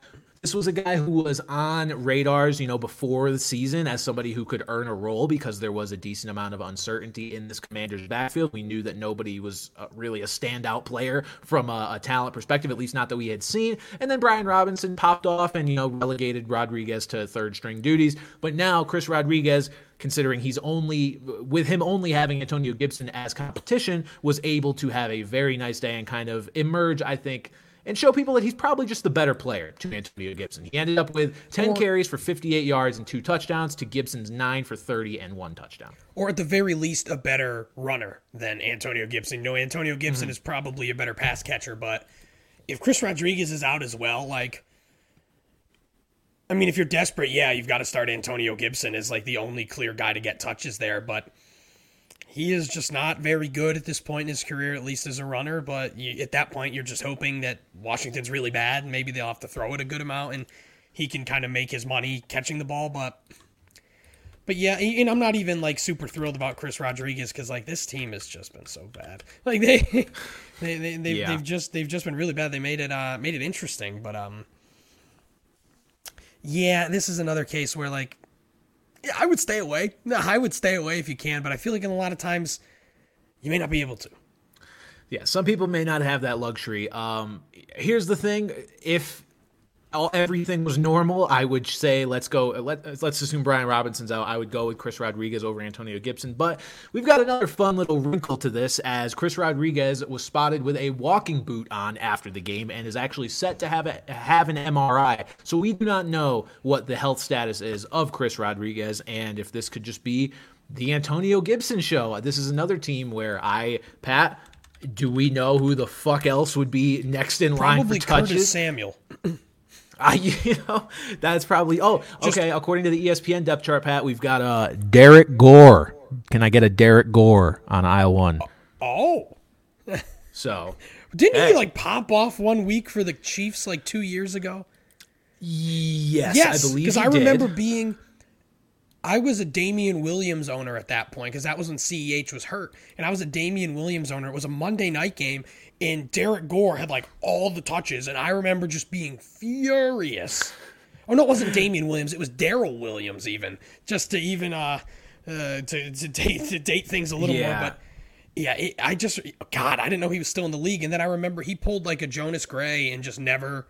this was a guy who was on radars, you know, before the season as somebody who could earn a role because there was a decent amount of uncertainty in this commander's backfield. We knew that nobody was uh, really a standout player from a, a talent perspective, at least not that we had seen. And then Brian Robinson popped off and, you know, relegated Rodriguez to third string duties. But now Chris Rodriguez, considering he's only, with him only having Antonio Gibson as competition, was able to have a very nice day and kind of emerge, I think and show people that he's probably just the better player to Antonio Gibson. He ended up with 10 carries for 58 yards and two touchdowns to Gibson's 9 for 30 and one touchdown. Or at the very least, a better runner than Antonio Gibson. No, Antonio Gibson Mm-hmm. is probably a better pass catcher, but if Chris Rodriguez is out as well, like, I mean, if you're desperate, yeah, you've got to start Antonio Gibson as like the only clear guy to get touches there, but he is just not very good at this point in his career, at least as a runner. But you, at that point, you're just hoping that Washington's really bad. and Maybe they'll have to throw it a good amount, and he can kind of make his money catching the ball. But, but yeah, and I'm not even like super thrilled about Chris Rodriguez because like this team has just been so bad. Like they, they, they they've, Yeah. they've just they've just been really bad. They made it uh made it interesting, but um. Yeah, this is another case where like yeah, I would stay away. No, I would stay away if you can, but I feel like in a lot of times you may not be able to. Yeah, some people may not have that luxury. Um, here's the thing: if all, everything was normal, I would say let's go. Let, let's assume Brian Robinson's out. I would go with Chris Rodriguez over Antonio Gibson. But we've got another fun little wrinkle to this, as Chris Rodriguez was spotted with a walking boot on after the game and is actually set to have a, have an MRI. So we do not know what the health status is of Chris Rodriguez, and if this could just be the Antonio Gibson show. This is another team where I, Pat. Do we know who the fuck else would be next in line Probably for touches? Curtis Samuel. I, you know, that's probably. Oh, okay. According to the ESPN depth chart, Pat, we've got uh Derrick Gore. Can I get a Derrick Gore on aisle one? Oh, So, didn't Hey. he like pop off one week for the Chiefs like two years ago? yes, Yes, I believe because he I remember did. being. I was a Damien Williams owner at that point because that was when CEH was hurt, and I was a Damien Williams owner. It was a Monday night game, and Derrick Gore had like all the touches, and I remember just being furious. Oh no, it wasn't Damien Williams; it was Darrel Williams, even just to even uh, uh to, to date to date things a little Yeah. more. But yeah, it, I just God, I didn't know he was still in the league, and then I remember he pulled like a Jonas Gray and just never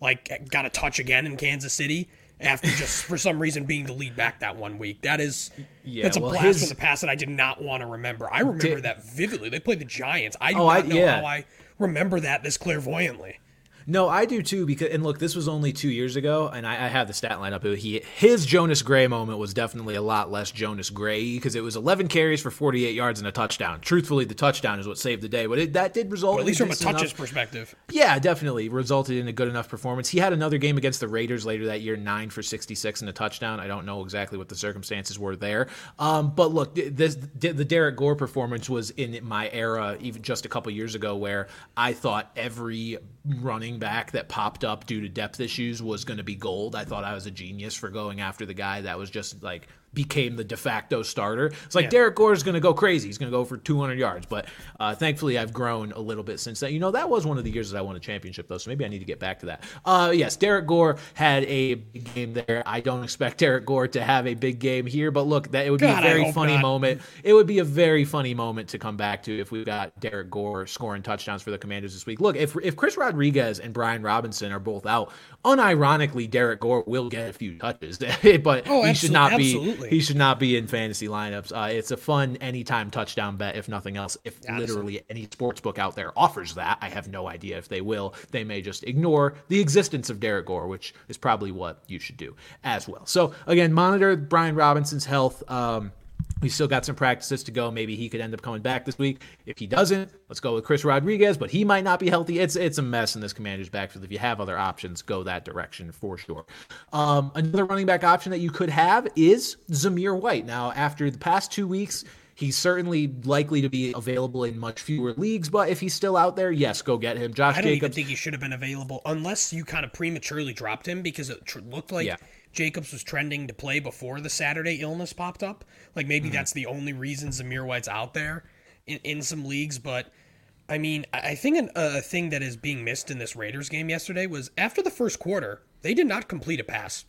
like got a touch again in Kansas City after just for some reason being the lead back that one week. That is Yeah, that's a well, blast his- from the past that I did not want to remember. I remember Did- that vividly. They played the Giants. I do Oh, not I- know yeah. how I remember that this clairvoyantly. No, I do too. Because and look, this was only two years ago, and I, I have the stat line up. He his Jonas Gray moment was definitely a lot less Jonas Gray because it was 11 carries for 48 yards and a touchdown. Truthfully, the touchdown is what saved the day, but it, that did result. Well, at least from a touches enough, perspective. Yeah, definitely resulted in a good enough performance. He had another game against the Raiders later that year, nine for 66 and a touchdown. I don't know exactly what the circumstances were there, um, but look, this the Derrick Gore performance was in my era, even just a couple years ago, where I thought every running back that popped up due to depth issues was going to be gold. I thought I was a genius for going after the guy that was just like became the de facto starter. It's like yeah. Gore is going to go crazy. He's going to go for 200 yards. But uh, thankfully, I've grown a little bit since then. You know, that was one of the years that I won a championship, though. So maybe I need to get back to that. Uh, yes, Derrick Gore had a big game there. I don't expect Derrick Gore to have a big game here, but look, that it would be God, a very funny not. moment. It would be a very funny moment to come back to if we got Derrick Gore scoring touchdowns for the Commanders this week. Look, if if Chris Rodriguez and Brian Robinson are both out, unironically, Derrick Gore will get a few touches, but oh, he should not absolutely. He should not be in fantasy lineups. Uh, it's a fun anytime touchdown bet, if nothing else. If absolutely. literally any sports book out there offers that, I have no idea if they will. They may just ignore the existence of Derrick Gore, which is probably what you should do as well. So again, monitor Brian Robinson's health. Um, we still got some practices to go. Maybe he could end up coming back this week. If he doesn't, let's go with Chris Rodriguez, but he might not be healthy. It's it's a mess in this commander's backfield. If you have other options, go that direction for sure. Um, another running back option that you could have is Zamir White. Now, after the past two weeks, He's certainly likely to be available in much fewer leagues, but if he's still out there, yes, go get him. Josh I don't Jacobs. even think he should have been available unless you kind of prematurely dropped him because it looked like yeah. Jacobs was trending to play before the Saturday illness popped up. Like maybe mm-hmm. that's the only reason Zamir White's out there in, in some leagues. But I mean, I think an, a thing that is being missed in this Raiders game yesterday was after the first quarter, they did not complete a pass.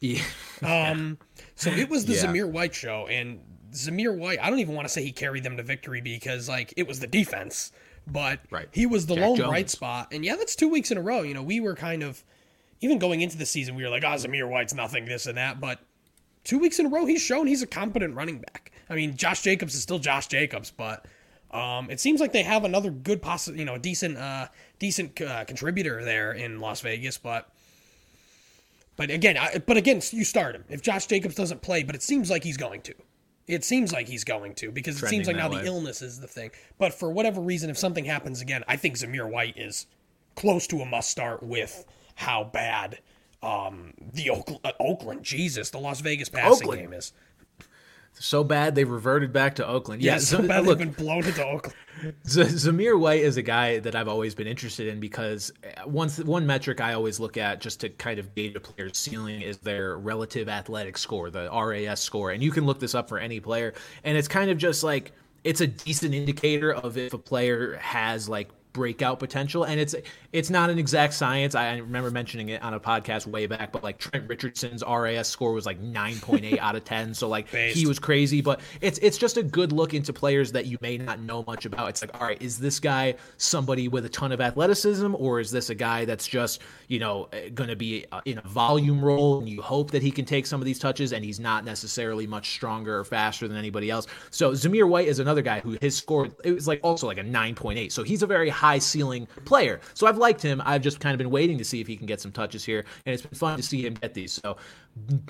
Yeah. um. So it was the yeah. Zamir White show, and Zamir White. I don't even want to say he carried them to victory because like it was the defense, but right. he was the Jack lone Jones. bright spot. And yeah, that's two weeks in a row. You know, we were kind of even going into the season, we were like, oh, Zamir White's nothing, this and that. But two weeks in a row, he's shown he's a competent running back. I mean, Josh Jacobs is still Josh Jacobs, but um, it seems like they have another good, possi- you know, decent, uh, decent uh, contributor there in Las Vegas. But, but again, I, but again, you start him if Josh Jacobs doesn't play, but it seems like he's going to. It seems like he's going to because Trending it seems like now way. the illness is the thing. But for whatever reason, if something happens again, I think Zamir White is close to a must start with how bad um, the Oakland, uh, Oakland, Jesus, the Las Vegas passing Oakland. game is. So bad they reverted back to Oakland. Yeah, yeah so bad look, they've been blown into Oakland. Z- Zamir White is a guy that I've always been interested in because once one one metric I always look at just to kind of gauge a player's ceiling is their relative athletic score, the RAS score, and you can look this up for any player, and it's kind of just like it's a decent indicator of if a player has like breakout potential. And it's it's not an exact science. I remember mentioning it on a podcast way back but like trent richardson's ras score was like 9.8 out of 10 so like Based. he was crazy. But it's it's just a good look into players that you may not know much about. It's like all right is this guy somebody with a ton of athleticism or is this a guy that's just you know going to be uh, in a volume role and you hope that he can take some of these touches and he's not necessarily much stronger or faster than anybody else? So zamir white is another guy who his score it was like also like a 9.8 so he's a very high high ceiling player. So I've liked him. I've just kind of been waiting to see if he can get some touches here, and it's been fun to see him get these. So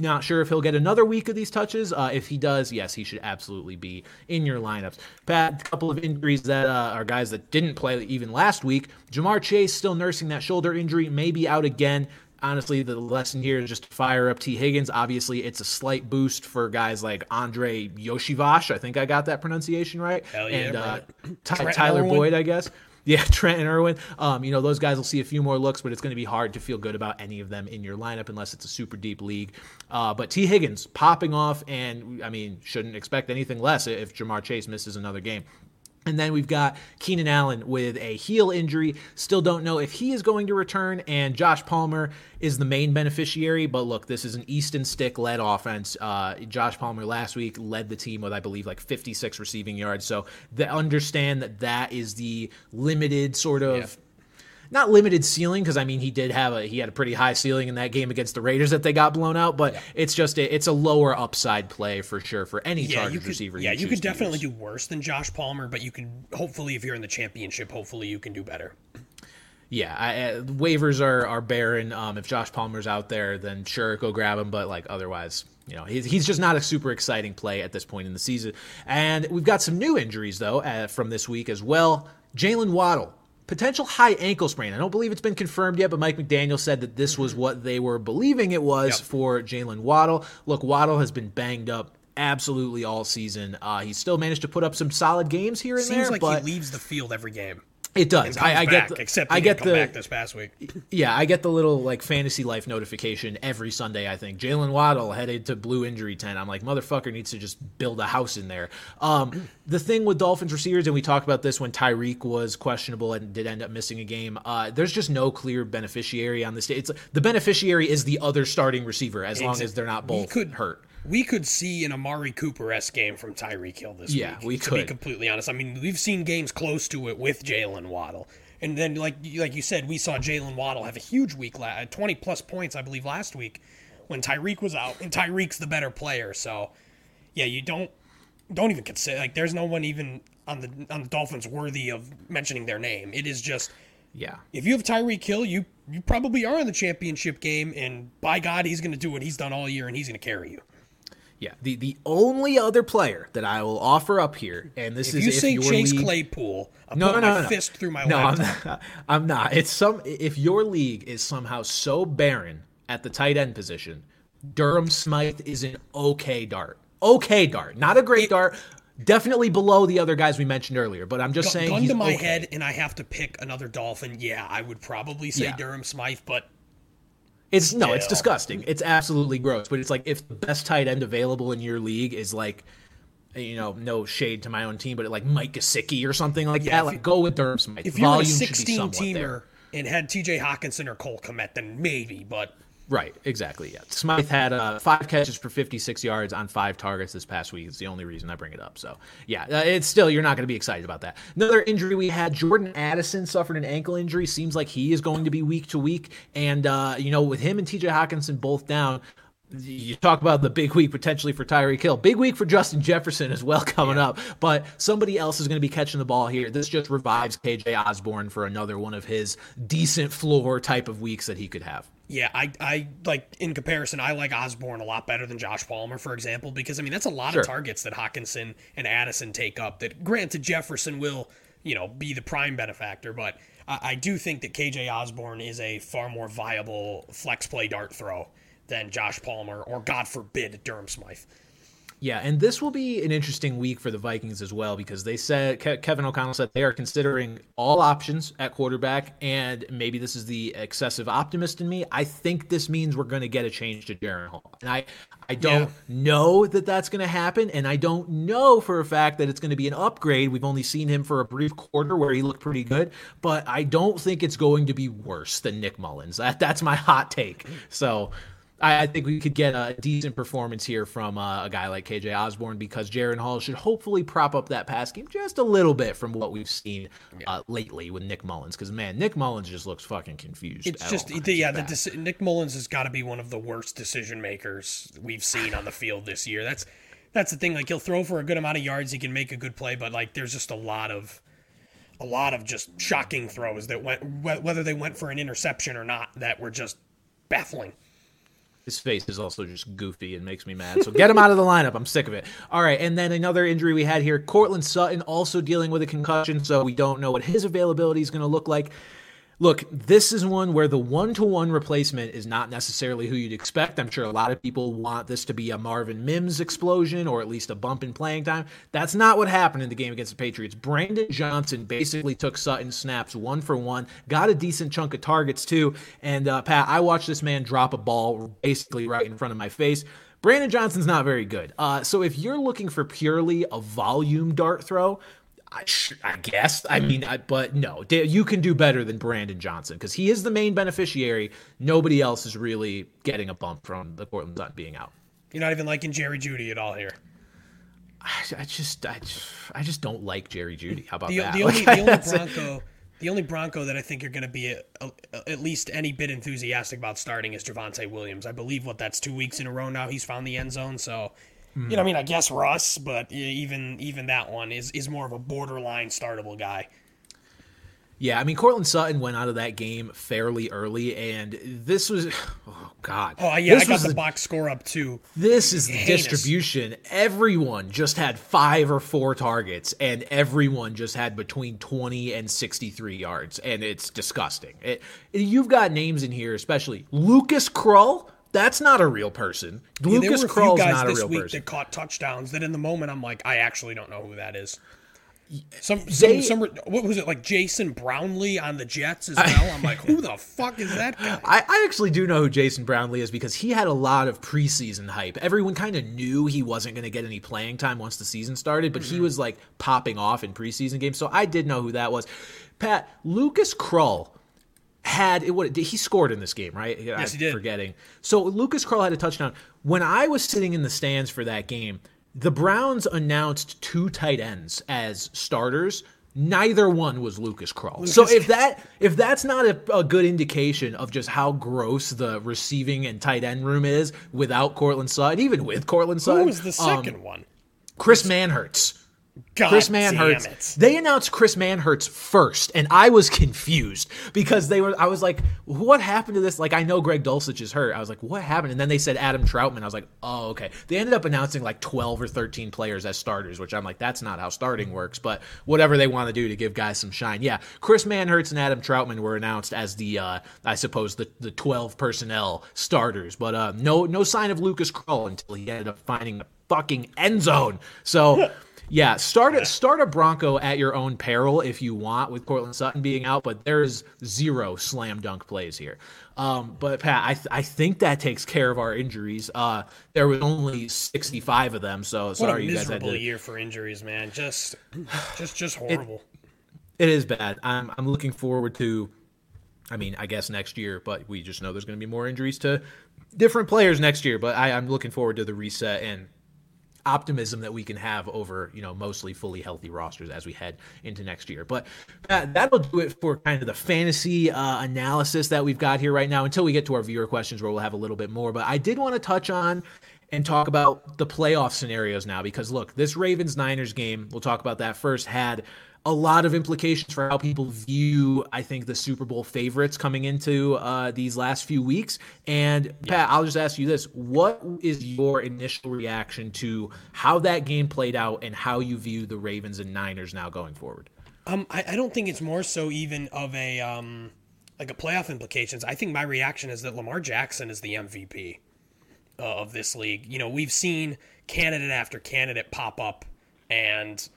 not sure if he'll get another week of these touches. Uh, if he does, yes, he should absolutely be in your lineups. Pat, a couple of injuries that uh, are guys that didn't play even last week. Ja'Marr Chase still nursing that shoulder injury, may be out again honestly, the lesson here is just to fire up Tee Higgins. Obviously, it's a slight boost for guys like Andrei Iosivas. I think I got that pronunciation right. Hell yeah, and uh, Ty- Tyler Boyd, I guess. Yeah, Trenton Irwin. Um, you know, those guys will see a few more looks, but it's going to be hard to feel good about any of them in your lineup unless it's a super deep league. Uh, but Tee Higgins popping off, and I mean, shouldn't expect anything less if Ja'Marr Chase misses another game. And then we've got Keenan Allen with a heel injury. Still don't know if he is going to return. And Josh Palmer is the main beneficiary. But look, this is an Easton Stick led offense. Uh, Josh Palmer last week led the team with, I believe, like 56 receiving yards. So they understand that that is the limited sort of. Yeah not limited ceiling because I mean he did have a he had a pretty high ceiling in that game against the Raiders that they got blown out, but yeah. it's just a, it's a lower upside play for sure for any yeah, could, receiver. Yeah, you, you could definitely do worse than Josh Palmer, but you can hopefully if you're in the championship, hopefully you can do better. yeah, I, uh, waivers are are barren. Um, if Josh Palmer's out there, then sure, go grab him. But like otherwise, you know, he's, he's just not a super exciting play at this point in the season. And we've got some new injuries though uh, from this week as well. Jalen Waddle, potential high ankle sprain. I don't believe it's been confirmed yet, but Mike McDaniel said that this was what they were believing it was yep. for Jalen Waddle. Look, Waddle has been banged up absolutely all season. Uh, he still managed to put up some solid games here and Seems there. Seems like but he leaves the field every game. It does. I, I get the, except I get the back this past week. Yeah, I get the little like fantasy life notification every Sunday. I think Jalen Waddle headed to blue injury tent. I'm like, motherfucker needs to just build a house in there. Um, the thing with Dolphins receivers, and we talked about this when Tyreek was questionable and did end up missing a game. Uh, there's just no clear beneficiary on this. It's the beneficiary is the other starting receiver as long as they're not both could, hurt we could see an Amari Cooper s game from Tyreek Hill this yeah, week. we to could. be completely honest. I mean, we've seen games close to it with Jalen Waddle, and then like like you said, we saw Jalen Waddle have a huge week, uh, twenty plus points, I believe, last week when Tyreek was out, and Tyreek's the better player. So, yeah, you don't don't even consider like there's no one even on the on the Dolphins worthy of mentioning their name. It is just yeah. If you have Tyreek Hill, you you probably are in the championship game, and by God, he's going to do what he's done all year, and he's going to carry you. Yeah, the the only other player that I will offer up here, and this is if is you if say Chase league, Claypool, I'm no, no, no, my no. fist through my no, laptop. I'm not, I'm not. It's some if your league is somehow so barren at the tight end position, Durham Smythe is an okay dart. Okay dart, not a great it, dart. Definitely below the other guys we mentioned earlier, but I'm just saying. Gun to my okay. head, and I have to pick another Dolphin. Yeah, I would probably say yeah. Durham Smythe, but it's no, it's disgusting. It's absolutely gross. But it's like if the best tight end available in your league is like, you know, no shade to my own team, but like Mike Gesicki or something like yeah, that, like you, go with Durham Smythe. If you're a 16 teamer there. and had T.J. Hockenson or Cole Kmet, then maybe. But Right, exactly. Yeah, Smythe had uh, five catches for 56 yards on five targets this past week. It's the only reason I bring it up. So, yeah, uh, it's still you're not going to be excited about that. Another injury we had: Jordan Addison suffered an ankle injury. Seems like he is going to be week to week, and uh, you know, with him and T.J. Hockenson both down, you talk about the big week potentially for Tyreek Hill. Big week for Justin Jefferson as well coming yeah. up. But somebody else is going to be catching the ball here. This just revives KJ Osborn for another one of his decent floor type of weeks that he could have. Yeah, I, I like in comparison, I like Osborn a lot better than Josh Palmer, for example, because I mean that's a lot sure. of targets that Hockenson and Addison take up. That granted Jefferson will, you know, be the prime benefactor, but I, I do think that KJ Osborn is a far more viable flex play dart throw than Josh Palmer or God forbid Durham Smythe. Yeah, and this will be an interesting week for the Vikings as well because they said Ke- Kevin O'Connell said they are considering all options at quarterback, and maybe this is the excessive optimist in me. I think this means we're going to get a change to Jaren Hall, and I I don't yeah. know that that's going to happen, and I don't know for a fact that it's going to be an upgrade. We've only seen him for a brief quarter where he looked pretty good, but I don't think it's going to be worse than Nick Mullens. That that's my hot take. So I, I, think we could get a decent performance here from uh, a guy like KJ Osborn because Jaren Hall should hopefully prop up that pass game just a little bit from what we've seen uh, lately with Nick Mullens. Because man, Nick Mullens just looks fucking confused. It's just yeah, the deci- Nick Mullens has got to be one of the worst decision makers we've seen on the field this year. That's that's the thing. Like he'll throw for a good amount of yards, he can make a good play, but like there's just a lot of a lot of just shocking throws that went whether they went for an interception or not that were just baffling. His face is also just goofy and makes me mad. So get him out of the lineup. I'm sick of it. All right, and then another injury we had here: Courtland Sutton also dealing with a concussion, so we don't know what his availability is going to look like. Look, this is one where the one to one replacement is not necessarily who you'd expect. I'm sure a lot of people want this to be a Marvin Mims explosion or at least a bump in playing time. That's not what happened in the game against the Patriots. Brandon Johnson basically took Sutton snaps one for one, got a decent chunk of targets too. And uh, Pat, I watched this man drop a ball basically right in front of my face. Brandon Johnson's not very good. Uh, so if you're looking for purely a volume dart throw, I, I, guess. I hmm. mean, I, but no, you can do better than Brandon Johnson because he is the main beneficiary. Nobody else is really getting a bump from the Courtland Sutton being out. You're not even liking Jerry Jeudy at all here. I, I just, I, I just don't like Jerry Jeudy. How about the, that? The only, the only Bronco, the only Bronco that I think you're going to be a, a, at least any bit enthusiastic about starting is Javonte Williams. I believe what that's two weeks in a row now. He's found the end zone, so Mm. You know, I mean, I guess Russ, but even even that one is is more of a borderline startable guy. Yeah, I mean Courtland Sutton went out of that game fairly early, and this was oh god. Oh yeah, this I got the, the box score up too. This is the Heinous. distribution. Everyone just had five or four targets, and everyone just had between twenty and sixty-three yards, and it's disgusting. It, you've got names in here, especially Lucas Krull. That's not a real person. Yeah, there Lucas were a few guys not a this real week person. that caught touchdowns. That in the moment I'm like, I actually don't know who that is. Some They- some, some what was it like Jason Brownlee on the Jets as well? I'm like, who the fuck is that guy? I, I actually do know who Jason Brownlee is because he had a lot of preseason hype. Everyone kind of knew he wasn't going to get any playing time once the season started, but he mm-hmm. was like popping off in preseason games. So I did know who that was. Pat Lucas Krull had it. What he scored in this game, right? Yes, he did. Forgetting. So Lucas Krull had a touchdown. When I was sitting in the stands for that game, the Browns announced two tight ends as starters. Neither one was Lucas Krull. so if that if that's not a, a good indication of just how gross the receiving and tight end room is without Courtland Sutton, even with Courtland Sutton, Who was the um, second one? Chris Manhertz. God Chris damn Manhertz. They announced Chris Manhertz first, and I was confused because they were. I was like, "What happened to this?" Like, I know Greg Dulcich is hurt. I was like, "What happened?" And then they said Adam Trautman. I was like, "Oh, okay." They ended up announcing like twelve or thirteen players as starters, which I'm like, "That's not how starting works." But whatever they want to do to give guys some shine, yeah. Chris Manhertz and Adam Trautman were announced as the, uh, I suppose, the the twelve personnel starters, but uh, no no sign of Lucas Krull until he ended up finding the fucking end zone. So. Yeah, start a, start a Bronco at your own peril if you want with Courtland Sutton being out, but there's zero slam dunk plays here. Um, but Pat, I, th- I think that takes care of our injuries. Uh, there was only 65 of them, so What sorry you guys had miserable to. year for injuries, man. Just, just, just horrible. It is bad. I'm I'm looking forward to. I mean, I guess next year, but we just know there's going to be more injuries to different players next year. But I, I'm looking forward to the reset and optimism that we can have over you know mostly fully healthy rosters as we head into next year. But uh, that'll do it for kind of the fantasy uh, analysis that we've got here right now. Until we get to our viewer questions where we'll have a little bit more but i did want to touch on and talk about the playoff scenarios now because look this ravens niners game we'll talk about that first had a lot of implications for how people view, I think, the Super Bowl favorites coming into uh, these last few weeks. And Pat, I'll just ask you this: What is your initial reaction to how that game played out and how you view the Ravens and Niners now going forward? Um, I, I don't think it's more so even of a um, like a playoff implications. I think my reaction is that Lamar Jackson is the MVP uh, of this league. You know, we've seen candidate after candidate pop up and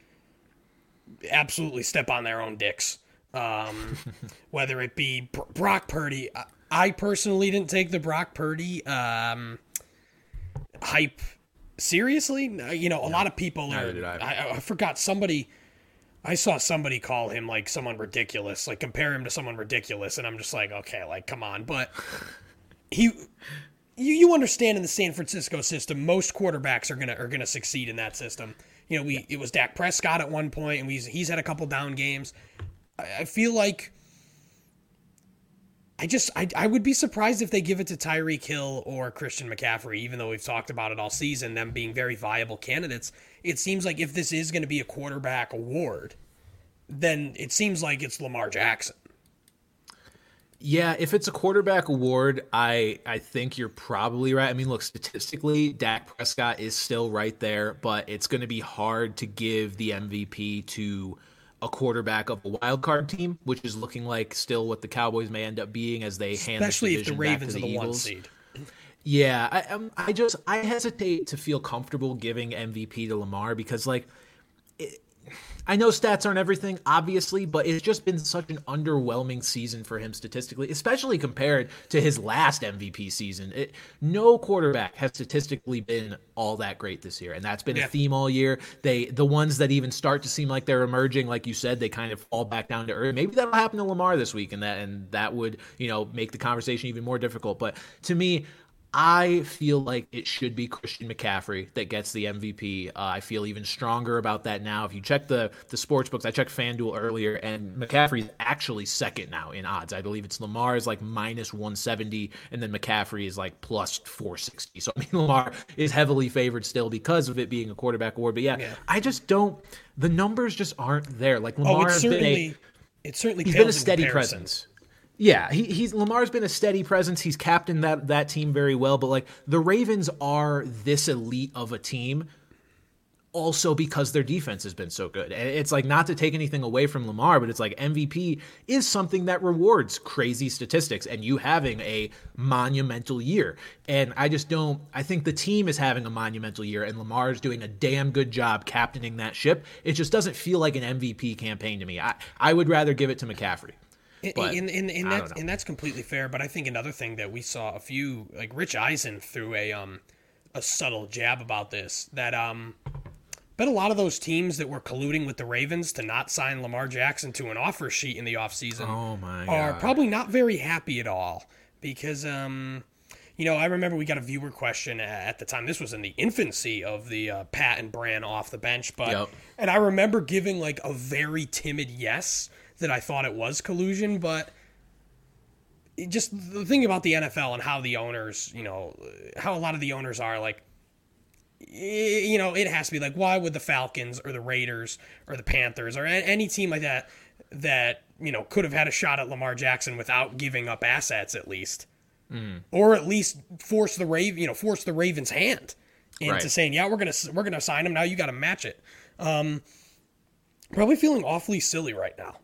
absolutely step on their own dicks. Um, whether it be Bro- Brock Purdy, I, I personally didn't take the Brock Purdy um, hype seriously. You know, a lot of people are. Did I. I, I forgot somebody. I saw somebody call him like someone ridiculous, like compare him to someone ridiculous, and I'm just like, okay, like come on. But he, you, you understand in the San Francisco system, most quarterbacks are gonna are gonna succeed in that system. You know, we it was Dak Prescott at one point, and we, he's had a couple down games. I, I feel like. I just I, I would be surprised if they give it to Tyreek Hill or Christian McCaffrey, even though we've talked about it all season, them being very viable candidates. It seems like if this is going to be a quarterback award, then it seems like it's Lamar Jackson. Yeah, if it's a quarterback award, I I think you're probably right. I mean, look, statistically, Dak Prescott is still right there, but it's going to be hard to give the MVP to a quarterback of a wild card team, which is looking like still what the Cowboys may end up being as they hand Especially if the division back Ravens to are the the one seed. Yeah, I um, I just I hesitate to feel comfortable giving MVP to Lamar because like it, I know stats aren't everything, obviously, but it's just been such an underwhelming season for him statistically, especially compared to his last MVP season. It, no quarterback has statistically been all that great this year, and that's been Yeah. a theme all year. They the ones that even start to seem like they're emerging, like you said, they kind of fall back down to earth. Maybe that'll happen to Lamar this week, and that and that would you know make the conversation even more difficult. But to me. I feel like it should be Christian McCaffrey that gets the MVP. Uh, I feel even stronger about that now. If you check the the sports books, I checked FanDuel earlier, and McCaffrey's actually second now in odds. I believe it's Lamar is like minus 170, and then McCaffrey is like plus 460. So I mean, Lamar is heavily favored still because of it being a quarterback award. But yeah, Yeah. I just don't. The numbers just aren't there. Like Oh, Lamar it's has been a certainly it certainly he's been a steady presence. Yeah, he, he's Lamar's been a steady presence. He's captained that that team very well, but like the Ravens are this elite of a team also because their defense has been so good. And it's like not to take anything away from Lamar, but it's like MVP is something that rewards crazy statistics and you having a monumental year. And I just don't I think the team is having a monumental year and Lamar is doing a damn good job captaining that ship. It just doesn't feel like an MVP campaign to me. I, I would rather give it to McCaffrey. But, and, and, and, that's, and that's completely fair. But I think another thing that we saw a few like Rich Eisen threw a um a subtle jab about this that um bet a lot of those teams that were colluding with the Ravens to not sign Lamar Jackson to an offer sheet in the offseason oh are probably not very happy at all because um you know, I remember we got a viewer question at the time. This was in the infancy of the uh, Pat and Bran off the bench, but yep. and I remember giving like a very timid yes that I thought it was collusion, but just the thing about the NFL and how the owners, you know, how a lot of the owners are like you know, it has to be like, why would the Falcons or the Raiders or the Panthers or any team like that that you know could have had a shot at Lamar Jackson without giving up assets at least, mm. or at least force the Raven, you know, force the Ravens' hand into right. saying, yeah, we're gonna we're gonna sign him now. You got to match it. Um, probably feeling awfully silly right now.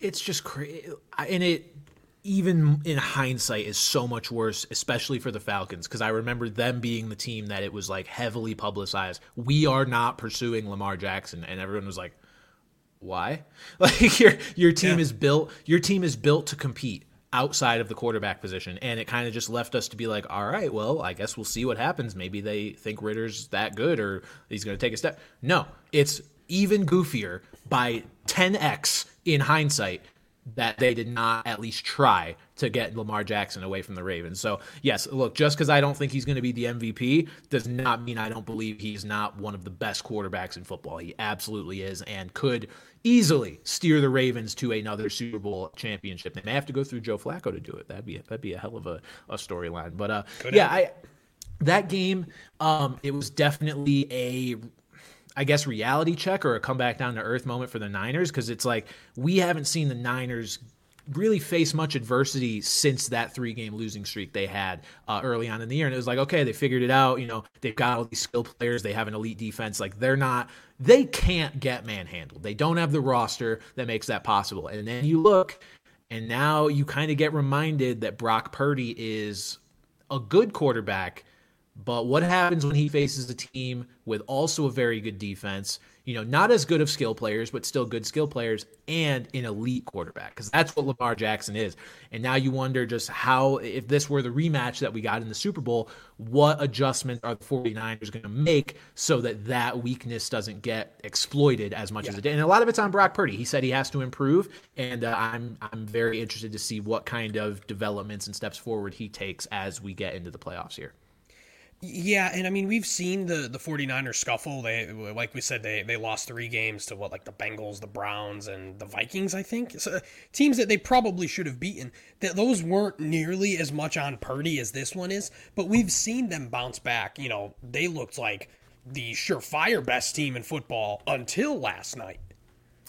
It's just crazy, and it even in hindsight is so much worse especially for the falcons because i remember them being the team that it was like heavily publicized. We are not pursuing lamar jackson. And everyone was like why? Like your your team yeah. is built your team is built to compete outside of the quarterback position. And it kind of just left us to be like all right well i guess we'll see what happens. Maybe they think Ridder's that good or he's going to take a step. No it's even goofier by 10x in hindsight that they did not at least try to get Lamar Jackson away from the Ravens. So, yes, look, just because I don't think he's going to be the MVP does not mean I don't believe he's not one of the best quarterbacks in football. He absolutely is and could easily steer the Ravens to another Super Bowl championship. They may have to go through Joe Flacco to do it. That'd be that'd be a hell of a, a storyline. But uh, yeah, I that game, um, it was definitely a I guess, reality check or a come back down to earth moment for the Niners because it's like we haven't seen the Niners really face much adversity since that three game losing streak they had uh, early on in the year. And it was like, okay, they figured it out. You know, they've got all these skill players, they have an elite defense. Like, they're not, they can't get manhandled. They don't have the roster that makes that possible. And then you look, and now you kind of get reminded that Brock Purdy is a good quarterback but what happens when he faces a team with also a very good defense? You know, not as good of skill players, but still good skill players and an elite quarterback, because that's what Lamar Jackson is. And now you wonder just how, if this were the rematch that we got in the Super Bowl, what adjustments are the 49ers going to make so that that weakness doesn't get exploited as much yeah. as it did? And a lot of it's on Brock Purdy. He said he has to improve, and uh, I'm I'm very interested to see what kind of developments and steps forward he takes as we get into the playoffs here. Yeah, and I mean we've seen the the 49ers scuffle. They like we said they they lost 3 games to what like the Bengals, the Browns and the Vikings, I think. So, teams that they probably should have beaten. That those weren't nearly as much on Purdy as this one is, but we've seen them bounce back. You know, they looked like the surefire best team in football until last night.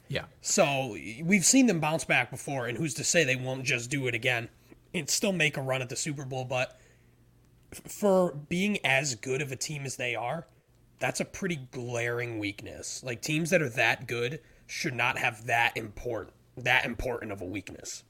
Yeah. So, we've seen them bounce back before and who's to say they won't just do it again and still make a run at the Super Bowl, but for being as good of a team as they are, that's a pretty glaring weakness. Like teams that are that good should not have that important that important of a weakness.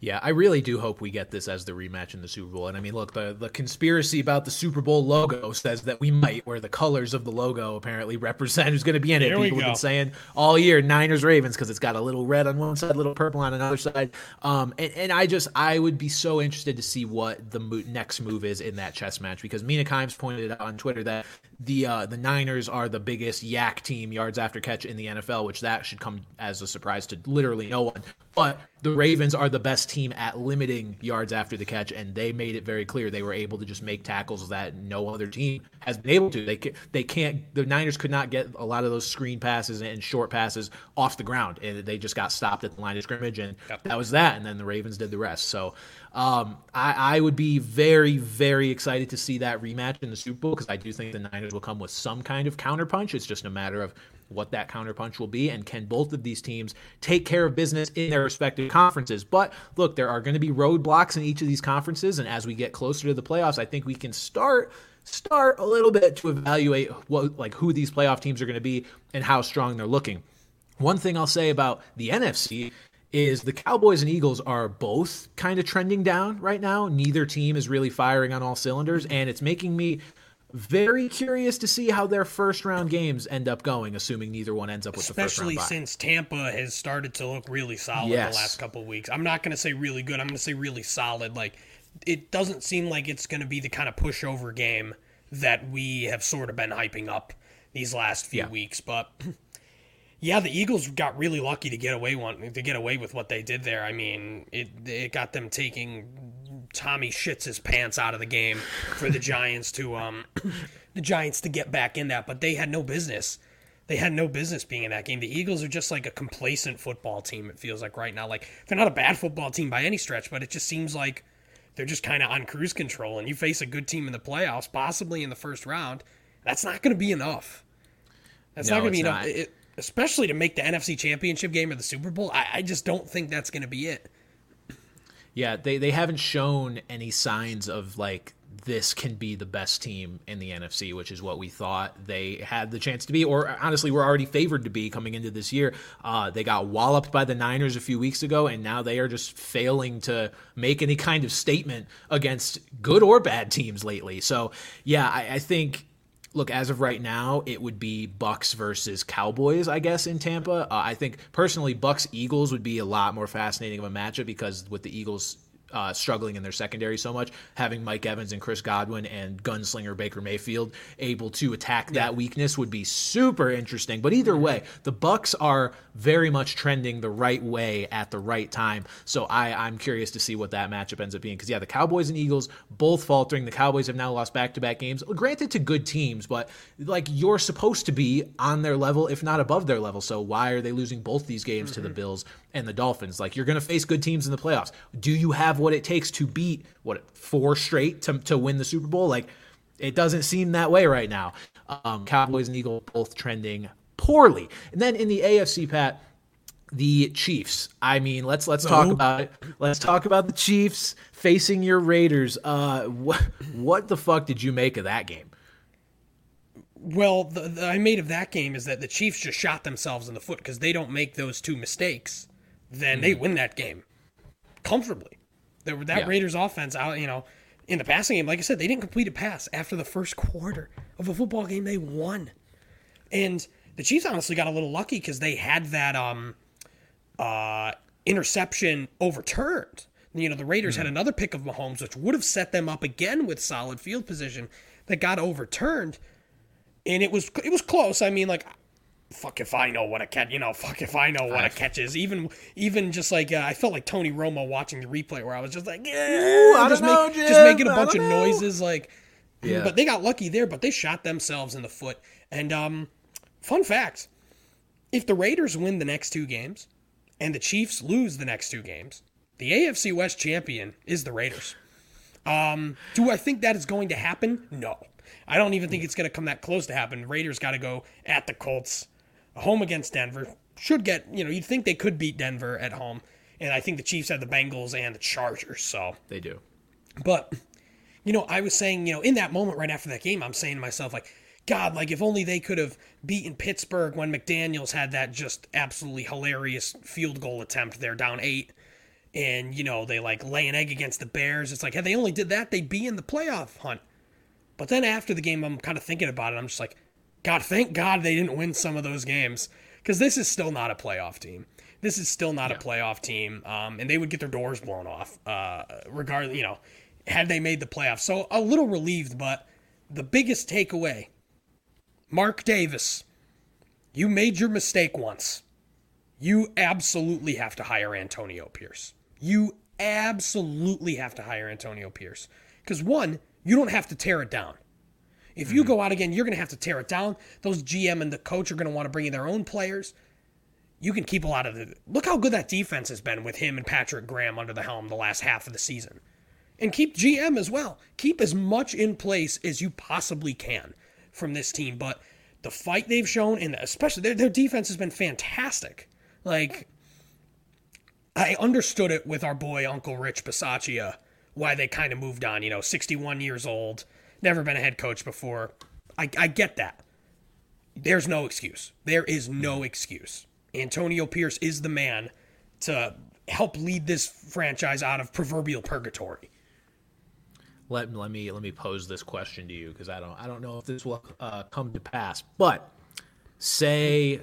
Yeah, I really do hope we get this as the rematch in the Super Bowl. And I mean, look, the the conspiracy about the Super Bowl logo says that we might, where the colors of the logo apparently represent who's going to be in it. There People have been saying all year Niners Ravens because it's got a little red on one side, a little purple on another side. Um, and, and I just I would be so interested to see what the mo- next move is in that chess match because Mina Kimes pointed out on Twitter that the uh, the Niners are the biggest YAC team yards after catch in the NFL, which that should come as a surprise to literally no one. But the Ravens are the best team at limiting yards after the catch, and they made it very clear they were able to just make tackles that no other team has been able to. They can, they can't. The Niners could not get a lot of those screen passes and short passes off the ground, and they just got stopped at the line of scrimmage, and yep. that was that. And then the Ravens did the rest. So um, I, I, would be very, very excited to see that rematch in the Super Bowl because I do think the Niners will come with some kind of counterpunch. It's just a matter of what that counterpunch will be, and can both of these teams take care of business in their respective conferences. But look, there are going to be roadblocks in each of these conferences, and as we get closer to the playoffs, I think we can start start a little bit to evaluate what like who these playoff teams are going to be and how strong they're looking. One thing I'll say about the NFC is the Cowboys and Eagles are both kind of trending down right now. Neither team is really firing on all cylinders, and it's making me very curious to see how their first round games end up going, assuming neither one ends up with Especially the first round. Especially since Tampa has started to look really solid yes. the last couple weeks. I'm not going to say really good. I'm going to say really solid. Like it doesn't seem like it's going to be the kind of pushover game that we have sort of been hyping up these last few yeah. weeks, but. Yeah, the Eagles got really lucky to get away one to get away with what they did there. I mean, it it got them taking Tommy shits his pants out of the game for the Giants to um the Giants to get back in that, but they had no business. They had no business being in that game. The Eagles are just like a complacent football team. It feels like right now, like they're not a bad football team by any stretch, but it just seems like they're just kind of on cruise control. And you face a good team in the playoffs, possibly in the first round. That's not going to be enough. That's no, not going to be enough. It, especially to make the NFC Championship game or the Super Bowl. I, I just don't think that's going to be it. Yeah, they, they haven't shown any signs of like this can be the best team in the NFC, which is what we thought they had the chance to be, or honestly, were already favored to be coming into this year. Uh, they got walloped by the Niners a few weeks ago, and now they are just failing to make any kind of statement against good or bad teams lately. So, yeah, I, I think look as of right now it would be bucks versus cowboys i guess in tampa. Uh, i think personally bucks eagles would be a lot more fascinating of a matchup because with the eagles uh, struggling in their secondary so much, having Mike Evans and Chris Godwin and gunslinger Baker Mayfield able to attack that weakness would be super interesting. But either way, the Bucks are very much trending the right way at the right time. So I, I'm curious to see what that matchup ends up being. Because yeah, the Cowboys and Eagles both faltering. The Cowboys have now lost back to back games. Granted to good teams, but like you're supposed to be on their level, if not above their level. So why are they losing both these games mm-hmm. to the. Bills and the Dolphins? Like you're going to face good teams in the playoffs. Do you have what it takes to beat what four straight to to win the Super Bowl? Like it doesn't seem that way right now. Um, Cowboys and Eagles both trending poorly. And then in the AFC, Pat, the Chiefs. I mean, let's let's talk about it. Let's talk about the Chiefs facing your Raiders. Uh, what what the fuck did you make of that game? Well, the, the, I made of that game is that the Chiefs just shot themselves in the foot because they don't make those two mistakes, then mm. they win that game comfortably. The, that yeah. Raiders offense, out you know, in the passing game, like I said, they didn't complete a pass after the first quarter of a football game they won, and the Chiefs honestly got a little lucky because they had that um, uh, interception overturned. You know, the Raiders mm-hmm. had another pick of Mahomes, which would have set them up again with solid field position, that got overturned, and it was it was close. I mean, like fuck if I know what a catch, you know, fuck if I know what a catch is. Even, even just like uh, I felt like Tony Romo watching the replay where I was just like, yeah, just, make, know, just making a bunch of know. noises, like. Yeah. But they got lucky there, but they shot themselves in the foot. And um, fun fact: if the Raiders win the next two games, and the Chiefs lose the next two games, the AFC West champion is the Raiders. Um, do I think that is going to happen? No. I don't even think it's going to come that close to happen. Raiders got to go at the Colts home against Denver. Should get, you know, you'd think they could beat Denver at home. And I think the Chiefs have the Bengals and the Chargers. So they do. But, you know, I was saying, you know, in that moment right after that game, I'm saying to myself, like, God, like if only they could have beaten Pittsburgh when McDaniels had that just absolutely hilarious field goal attempt. They're down eight. And, you know, they like lay an egg against the Bears. It's like, had they only did that, they'd be in the playoff hunt. But then after the game, I'm kind of thinking about it. I'm just like, God, thank God they didn't win some of those games because this is still not a playoff team. This is still not yeah. a playoff team, um, and they would get their doors blown off, uh, regardless. You know, had they made the playoffs. So a little relieved, but the biggest takeaway: Mark Davis, you made your mistake once. You absolutely have to hire Antonio Pierce. You absolutely have to hire Antonio Pierce because one, you don't have to tear it down. If you mm-hmm. go out again, you're going to have to tear it down. Those GM and the coach are going to want to bring in their own players. You can keep a lot of the. Look how good that defense has been with him and Patrick Graham under the helm the last half of the season. And keep GM as well. Keep as much in place as you possibly can from this team. But the fight they've shown, and especially their, their defense has been fantastic. Like, I understood it with our boy Uncle Rich Bisaccia, why they kind of moved on. You know, 61 years old, never been a head coach before. I, I get that. There's no excuse. There is no excuse. Antonio Pierce is the man to help lead this franchise out of proverbial purgatory. Let, let me let me pose this question to you because I don't I don't know if this will uh, come to pass. But say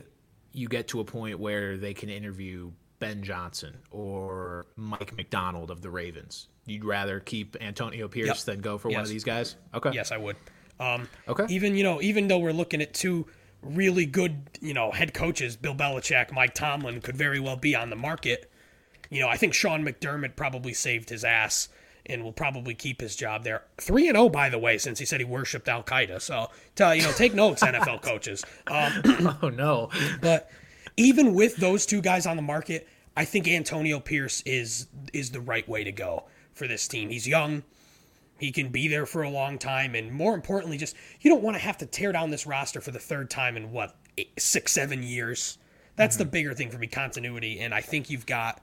you get to a point where they can interview Ben Johnson or Mike Macdonald of the Ravens. You'd rather keep Antonio Pierce yep. than go for yes. one of these guys? Okay. Yes, I would. Um, okay. Even you know, even though we're looking at two really good, you know, head coaches, Bill Belichick, Mike Tomlin could very well be on the market. You know, I think Sean McDermott probably saved his ass and will probably keep his job there. Three and zero, oh, by the way, since he said he worshipped Al Qaeda. So, to, you know, take notes, NFL coaches. Um, oh no! But even with those two guys on the market, I think Antonio Pierce is is the right way to go for this team. He's young. He can be there for a long time, and more importantly, just you don't want to have to tear down this roster for the third time in what eight, six, seven years. That's mm-hmm. the bigger thing for me, continuity. And I think you've got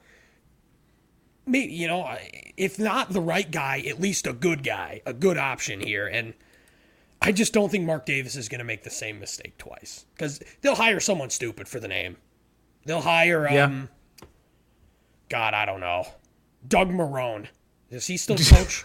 maybe you know, if not the right guy, at least a good guy, a good option here. And I just don't think Mark Davis is going to make the same mistake twice because they'll hire someone stupid for the name. They'll hire, um, yeah. God, I don't know, Doug Marrone. Is he still coach?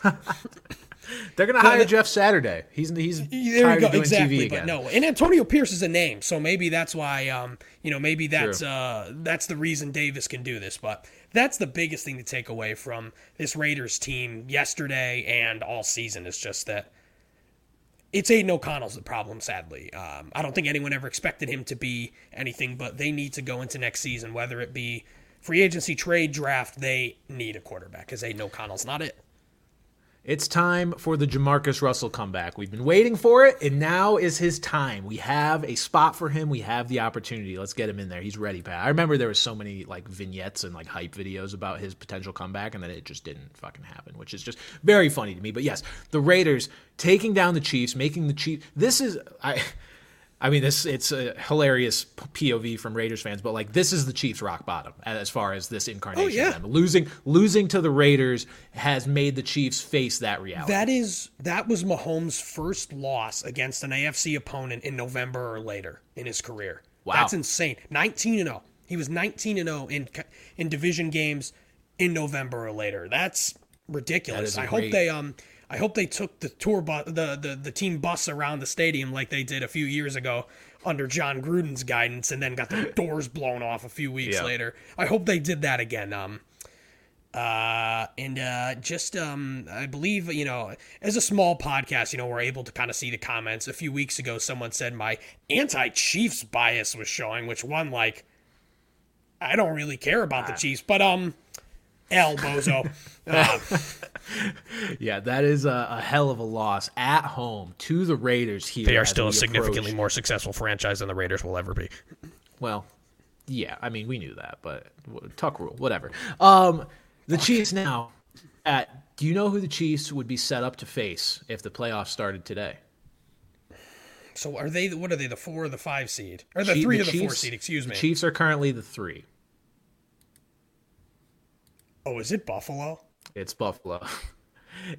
They're gonna hire Jeff Saturday. He's he's there you go exactly. but no, and Antonio Pierce is a name, so maybe that's why. Um, you know, maybe that's True. uh that's the reason Davis can do this. But that's the biggest thing to take away from this Raiders team yesterday and all season is just that it's Aidan O'Connell's the problem, sadly. Um, I don't think anyone ever expected him to be anything, but they need to go into next season, whether it be free agency, trade, draft, they need a quarterback because Aidan O'Connell's not it. It's time for the JaMarcus Russell comeback. We've been waiting for it, and now is his time. We have a spot for him. We have the opportunity. Let's get him in there. He's ready, Pat. I remember there was so many like vignettes and like hype videos about his potential comeback, and then it just didn't fucking happen, which is just very funny to me. But yes, the Raiders taking down the Chiefs, making the Chiefs. This is I. I mean, this it's a hilarious POV from Raiders fans, but like this is the Chiefs' rock bottom as far as this incarnation. Oh, yeah. Losing losing to the Raiders has made the Chiefs face that reality. That is that was Mahomes' first loss against an AFC opponent in November or later in his career. Wow, that's insane. Nineteen and zero. Oh. He was nineteen and zero in in division games in November or later. That's ridiculous. I great... hope they um I hope they took the tour bus, the, the the team bus around the stadium like they did a few years ago under Jon Gruden's guidance, and then got the doors blown off a few weeks yeah. later. I hope they did that again. Um, uh, and uh, just um, I believe you know, as a small podcast, you know, we're able to kind of see the comments. A few weeks ago, someone said my anti-Chiefs bias was showing, which one like I don't really care about the ah. Chiefs, but um L bozo. yeah, that is a, a, hell of a loss at home to the Raiders here. They are still a significantly more successful franchise than the Raiders will ever be. Well, yeah, I mean we knew that, but tuck rule, whatever. Um, the Chiefs now. At, do you know who the Chiefs would be set up to face if the playoffs started today? So are they? What are they? The four or the five seed? Or the Chief, three the or the Chiefs, four seed? Excuse me. Chiefs are currently the three. Oh, is it Buffalo? It's Buffalo.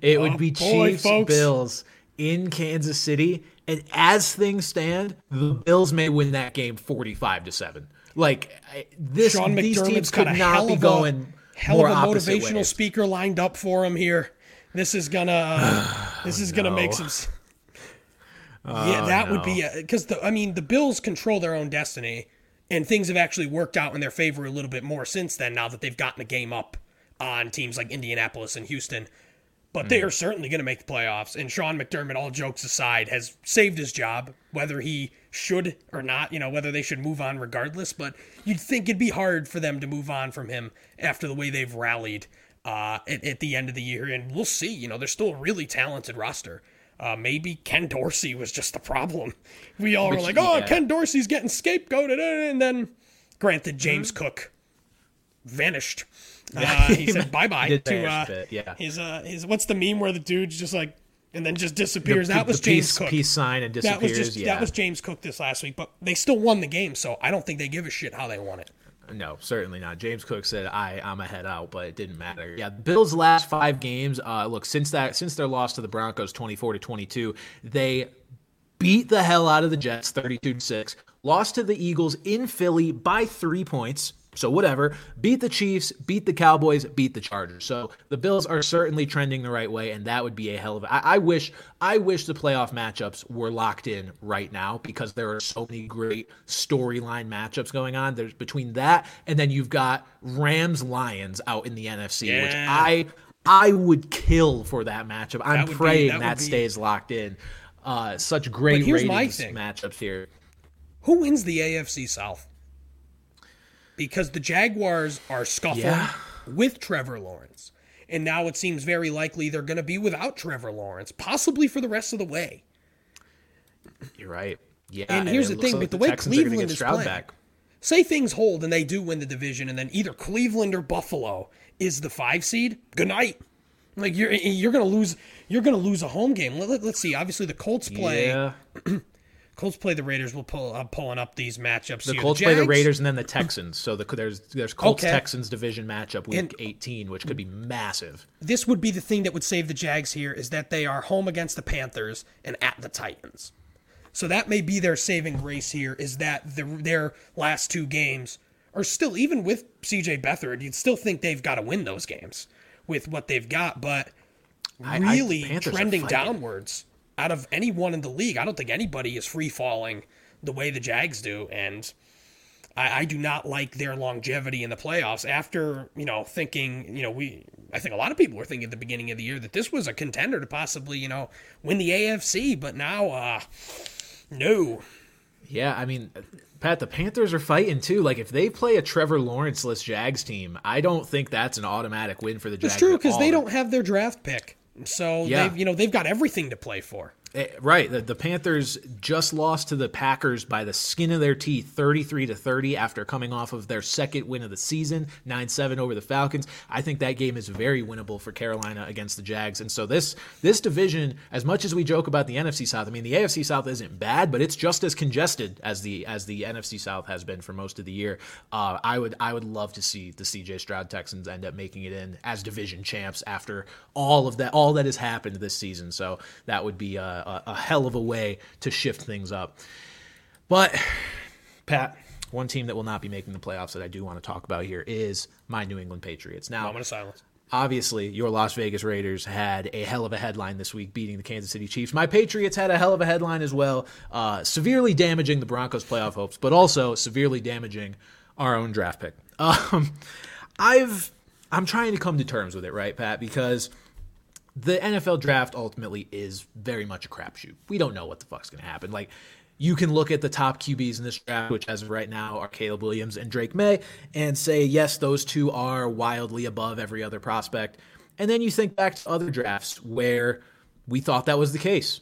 It oh, would be boy, Chiefs folks. Bills in Kansas City, and as things stand, the Bills may win that game forty-five to seven. Like this, these teams could not be going. Hell of a motivational ways. speaker lined up for him here. This is gonna. Uh, this is no. gonna make some. yeah, that no. would be because the. I mean, the Bills control their own destiny, and things have actually worked out in their favor a little bit more since then. Now that they've gotten a game up on teams like Indianapolis and Houston. But mm. they are certainly going to make the playoffs. And Sean McDermott, all jokes aside, has saved his job, whether he should or not, you know, whether they should move on regardless. But you'd think it'd be hard for them to move on from him after the way they've rallied uh, at, at, the end of the year. And we'll see. You know, they're still a really talented roster. Uh, maybe Ken Dorsey was just the problem. We all Which, were like, oh, yeah. Ken Dorsey's getting scapegoated. And then, granted, James mm-hmm. Cook vanished. Uh, he said bye bye to uh, yeah. his uh his what's the meme where the dude's just like and then just disappears. The- that was the James peace, Cook. peace sign and that disappears. was just yeah. that was James Cook this last week, but they still won the game, so I don't think they give a shit how they won it. No, certainly not. James Cook said, "I I'm a head out," but it didn't matter. Yeah, Bills' last five games. Uh, look, since that since their loss to the Broncos, 24 to 22, they beat the hell out of the Jets, 32 to six. Lost to the Eagles in Philly by three points. So whatever. Beat the Chiefs, beat the Cowboys, beat the Chargers. So the Bills are certainly trending the right way, and that would be a hell of. A, I, I wish I wish the playoff matchups were locked in right now because there are so many great storyline matchups going on. There's between that and then you've got Rams Lions out in the NFC, which I I would kill for that matchup. I'm That would be- praying that that, would be- stays locked in. Uh, such great ratings matchups here. Who wins the AFC South? Because the Jaguars are scuffling Yeah. with Trevor Lawrence. And now it seems very likely they're going to be without Trevor Lawrence, possibly for the rest of the way. You're right. Yeah, And here's the thing, like with the way Texans Cleveland is playing. back. Say things hold and they do win the division, and then either Cleveland or Buffalo is the five seed. Good night. Like you're you're gonna lose you're gonna lose a home game. Let, us see. Obviously, the Colts play Yeah, Colts play the Raiders. We'll pull I'm pulling up these matchups. the here. Colts play the Raiders and then the Texans. So the, there's there's Colts Okay. Texans division matchup week And- 18, which could be massive. this would be the thing that would save the Jags here is that they are home against the Panthers and at the Titans. So that may be their saving grace here is that the, their last two games are still even with CJ Beathard, you'd still think they've got to win those games with what they've got, but I- I- really trending downwards out of anyone in the league. I don't think anybody is free falling the way the Jags do, and I, I do not like their longevity in the playoffs. After you know thinking, you know, we I think a lot of people were thinking at the beginning of the year that this was a contender to possibly you know win the AFC, but now uh no. Yeah, I mean, Pat, the Panthers are fighting too. Like if they play a Trevor Lawrence-less Jags team, I don't think that's an automatic win for the Jags. It's true because they don't have their draft pick, so Yeah. they've you know they've got everything to play for. Eh, Right. The, the Panthers just lost to the Packers by the skin of their teeth, 33 to 30, after coming off of their second win of the season, 9 7 over the Falcons. I think that game is very winnable for Carolina against the Jags. And so this this division, as much as we joke about the NFC South, I mean the AFC South isn't bad, but it's just as congested as the as the NFC South has been for most of the year. Uh, I would I would love to see the CJ Stroud Texans end up making it in as division champs after all of that all that has happened this season. So that would be a, a, a hell of a way to shift things up. But Pat, one team that will not be making the playoffs that I do want to talk about here is my New England Patriots. Now, Moment of silence. obviously, your Las Vegas Raiders had a hell of a headline this week, beating the Kansas City Chiefs. My Patriots had a hell of a headline as well, uh, severely damaging the Broncos' playoff hopes, but also severely damaging our own draft pick. Um, I've I'm trying to come to terms with it, right, Pat? Because the NFL draft ultimately is very much a crapshoot. We don't know what the fuck's going to happen. Like, you can look at the top QBs in this draft, which as of right now are Caleb Williams and Drake Maye, and say, yes, those two are wildly above every other prospect. And then you think back to other drafts where we thought that was the case.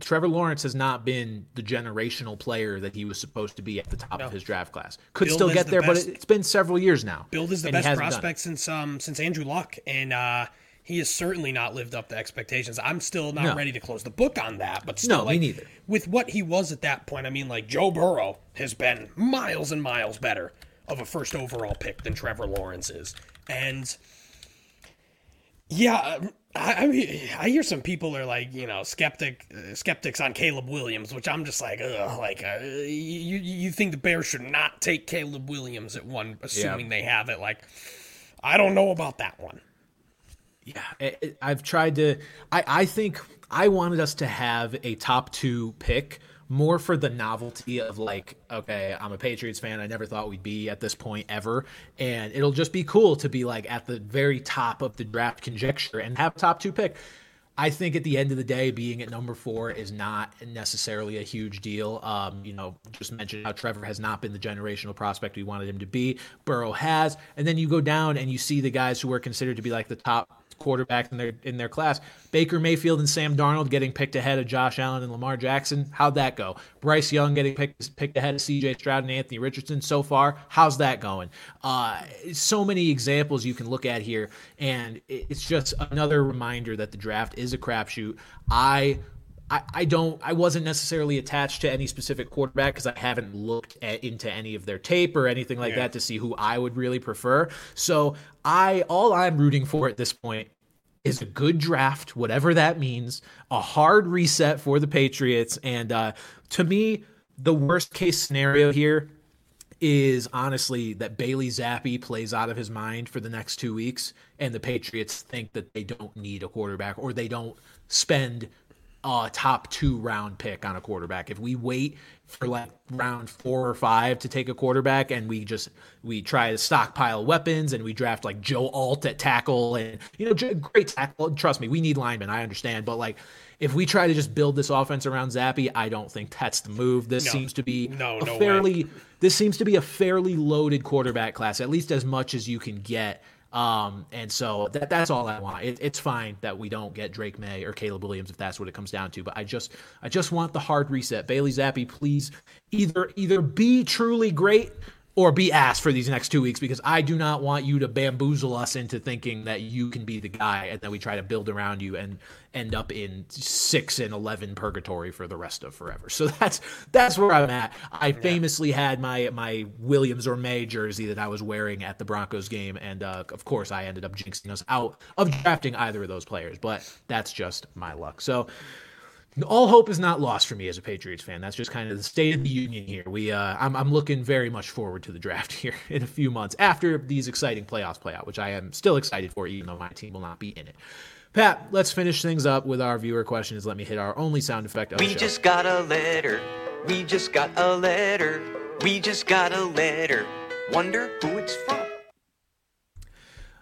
Trevor Lawrence has not been the generational player that he was supposed to be at the top of his draft class. Could Billed still get the there, best- but it's been several years now. Build is the best hasn't done it. prospect since um since Andrew Luck, and uh, he has certainly not lived up to expectations. I'm still not No. ready to close the book on that, but still, No, me neither. With what he was at that point, I mean, like Joe Burrow has been miles and miles better of a first overall pick than Trevor Lawrence is, and yeah. I, I mean, I hear some people are like, you know, skeptic, uh, skeptics on Caleb Williams, which I'm just like, ugh, like, uh, you you think the Bears should not take Caleb Williams at one, assuming they have it? Like, I don't know about that one. Yeah, I've tried to. I, I think I wanted us to have a top two pick more for the novelty of like, okay, I'm a Patriots fan. I never thought we'd be at this point ever, and it'll just be cool to be like at the very top of the draft conjecture and have top two pick. I think at the end of the day, being at number four is not necessarily a huge deal. Um, you know, just mentioned how Trevor has not been the generational prospect we wanted him to be. Burrow has, and then you go down and you see the guys who are considered to be like the top quarterbacks in their in their class. Baker Mayfield and Sam Darnold getting picked ahead of Josh Allen and Lamar Jackson. How'd that go? Bryce Young getting picked picked ahead of C.J. Stroud and Anthony Richardson so far. How's that going? Uh, so many examples you can look at here, and it's just another reminder that the draft is a crapshoot. I I, I don't I wasn't necessarily attached to any specific quarterback because I haven't looked at, into any of their tape or anything like yeah. that to see who I would really prefer. So I all I'm rooting for at this point is a good draft, whatever that means, a hard reset for the Patriots, and uh, to me, the worst case scenario here is honestly that Bailey Zappe plays out of his mind for the next two weeks, and the Patriots think that they don't need a quarterback or they don't spend a top two round pick on a quarterback. If we wait for like round four or five to take a quarterback and we just we try to stockpile weapons and we draft like Joe Alt at tackle and you know great tackle. Trust me, we need linemen. I understand, but like if we try to just build this offense around Zappe, I don't think that's the move. This no. seems to be no, no fairly way. this seems to be a fairly loaded quarterback class, at least as much as you can get um, and so that that's all I want. It, it's fine that we don't get Drake Maye or Caleb Williams if that's what it comes down to. But I just I just want the hard reset. Bailey Zappe, please either either be truly great or be asked for these next two weeks because I do not want you to bamboozle us into thinking that you can be the guy and then we try to build around you and end up in six and eleven purgatory for the rest of forever. So that's that's where I'm at. I famously had my my Williams or Maye jersey that I was wearing at the Broncos game, and uh, of course I ended up jinxing us out of drafting either of those players. But that's just my luck. So all hope is not lost for me as a Patriots fan. That's just kind of the state of the union here. We, uh, I'm, I'm looking very much forward to the draft here in a few months after these exciting playoffs play out, which I am still excited for, even though my team will not be in it. Pat, let's finish things up with our viewer questions. Let me hit our only sound effect. Of we just got a letter. We just got a letter. We just got a letter. Wonder who it's from.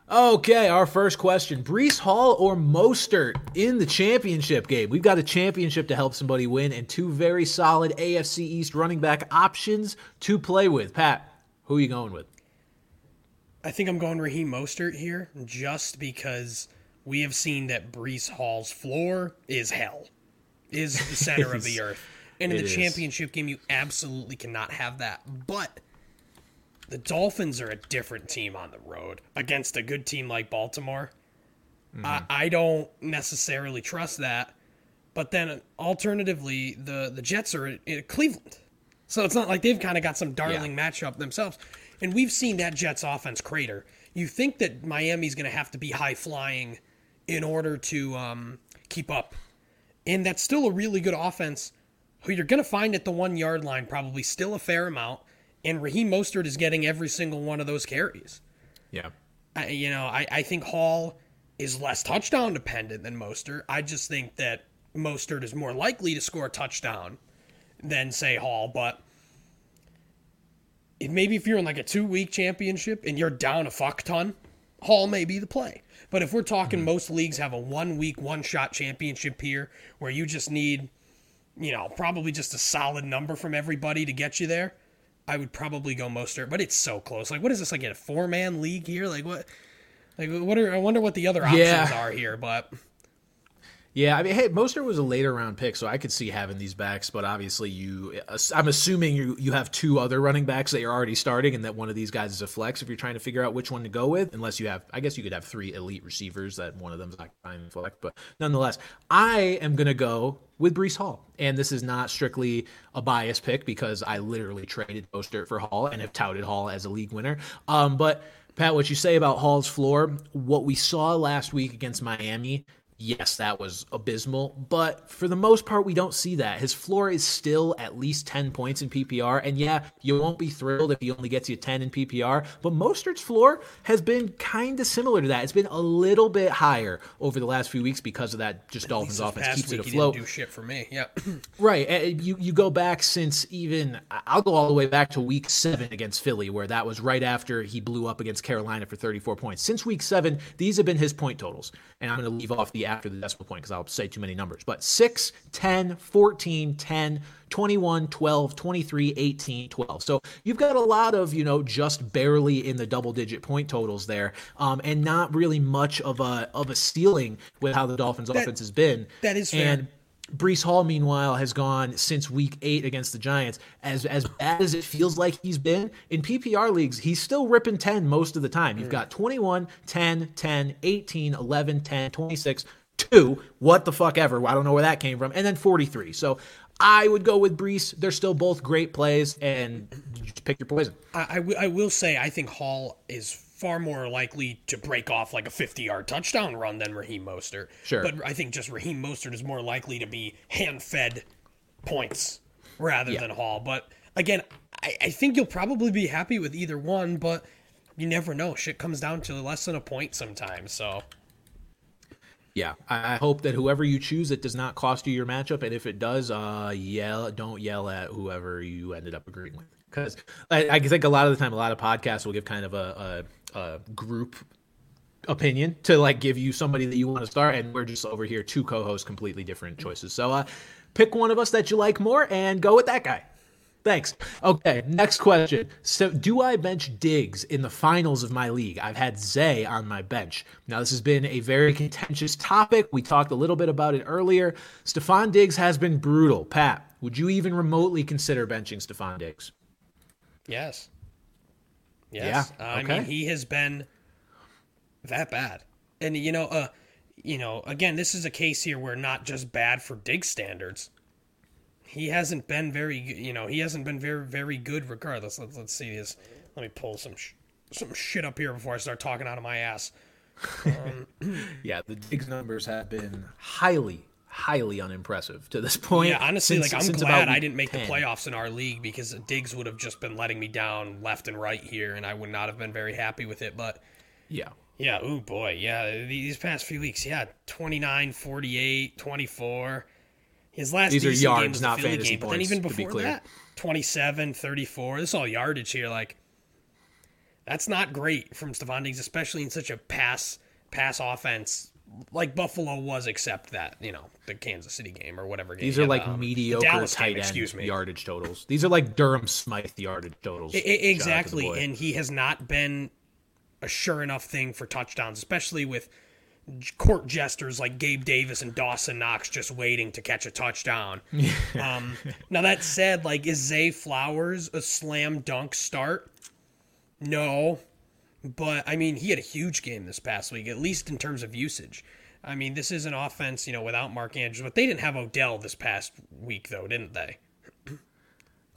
Okay, our first question Breece Hall or Mostert in the championship game? We've got a championship to help somebody win and two very solid AFC East running back options to play with. Pat, who are you going with? I think I'm going Raheem Mostert here just because we have seen that Breece Hall's floor is hell, is the center of the earth. And in the is. championship game, you absolutely cannot have that. But the Dolphins are a different team on the road against a good team like Baltimore. Mm-hmm. I, I don't necessarily trust that. But then alternatively, the, the Jets are in Cleveland. So it's not like they've kind of got some darling yeah. matchup themselves. And we've seen that Jets offense crater. You think that Miami's going to have to be high flying in order to um, keep up. And that's still a really good offense who you're going to find at the one yard line, probably still a fair amount and Raheem Mostert is getting every single one of those carries. Yeah. I, you know, I, I think Hall is less touchdown dependent than Mostert. I just think that Mostert is more likely to score a touchdown than, say, Hall. But if maybe if you're in like a two week championship and you're down a fuck ton, Hall may be the play. But if we're talking mm-hmm. most leagues have a one week, one shot championship here where you just need, you know, probably just a solid number from everybody to get you there I would probably go Mostert, but it's so close. Like, what is this like in a four man league here? Like, what? Like, what are? I wonder what the other options yeah. are here. But yeah, I mean, hey, Mostert was a later round pick, so I could see having these backs. But obviously, you, I'm assuming you you have two other running backs that you're already starting, and that one of these guys is a flex. If you're trying to figure out which one to go with, unless you have, I guess you could have three elite receivers that one of them's not fine flex. But nonetheless, I am gonna go with Breece Hall, and this is not strictly a bias pick because I literally traded Mostert for Hall and have touted Hall as a league winner. Um, but Pat, what you say about Hall's floor, what we saw last week against Miami yes, that was abysmal. But for the most part, we don't see that. His floor is still at least 10 points in PPR. And yeah, you won't be thrilled if he only gets you 10 in PPR. But Mostert's floor has been kind of similar to that. It's been a little bit higher over the last few weeks because of that just Dolphins offense keeps it afloat. do shit for me. Yeah. right. Eh, eh, you, you go back since even, I'll go all the way back to week seven against Philly, where that was right after he blew up against Carolina for 34 points. Since week seven, these have been his point totals. And I'm going to leave off the after the decimal point because I'll say too many numbers. But 6, 10, 14, 10, 21, 12, 23, 18, 12. So you've got a lot of, you know, just barely in the double digit point totals there, um, and not really much of a of a ceiling with how the Dolphins that, offense has been. That is fair. And Breece Hall, meanwhile, has gone since week eight against the Giants. As as bad as it feels like he's been in PPR leagues, he's still ripping 10 most of the time. You've got 21, 10, 10, 18, 11, 10, 26, 2. What the fuck ever. I don't know where that came from. And then 43. So I would go with Breece. They're still both great plays, and just pick your poison. I, I, w- I will say, I think Hall is far more likely to break off like a 50 yard touchdown run than Raheem Mostert. Sure. But I think just Raheem Mostert is more likely to be hand fed points rather yeah. than Hall. But again, I, I think you'll probably be happy with either one, but you never know. Shit comes down to less than a point sometimes. So yeah, I hope that whoever you choose, it does not cost you your matchup, and if it does, uh, yell, don't yell at whoever you ended up agreeing with, because I, I, think a lot of the time, a lot of podcasts will give kind of a, a, a group opinion to like give you somebody that you want to start, and we're just over here two co-hosts, completely different choices. So, uh, pick one of us that you like more and go with that guy. Thanks. Okay, next question. So, do I bench Diggs in the finals of my league? I've had Zay on my bench. Now, this has been a very contentious topic. We talked a little bit about it earlier. Stefon Diggs has been brutal. Pat, would you even remotely consider benching Stefon Diggs? Yes. Yes. Yeah. Uh, okay. I mean, he has been that bad. And, you know, uh, you know, again, this is a case here where not just bad for dig standards he hasn't been very, you know, he hasn't been very, very good. Regardless, let's let's see this. Let me pull some sh- some shit up here before I start talking out of my ass. Um, yeah, the Diggs numbers have been highly, highly unimpressive to this point. Yeah, honestly, since, like I'm glad I didn't make 10. the playoffs in our league because Diggs would have just been letting me down left and right here, and I would not have been very happy with it. But yeah, yeah, oh boy, yeah, these past few weeks, yeah, 29, 48, 24. His last These are yards, game was not fantasy game, points, but then even be before that, 27, 34. This is all yardage here. Like, that's not great from Stefon Diggs, especially in such a pass pass offense like Buffalo was, except that you know the Kansas City game or whatever. These are like um, mediocre tight game, excuse me. yardage totals. These are like Durham Smythe yardage totals. I, exactly, and he has not been a sure enough thing for touchdowns, especially with court jesters like Gabe Davis and Dawson Knox just waiting to catch a touchdown. um, now that said, like is Zay Flowers a slam dunk start? No, but I mean he had a huge game this past week, at least in terms of usage. I mean this is an offense, you know, without Mark Andrews, but they didn't have Odell this past week though, didn't they?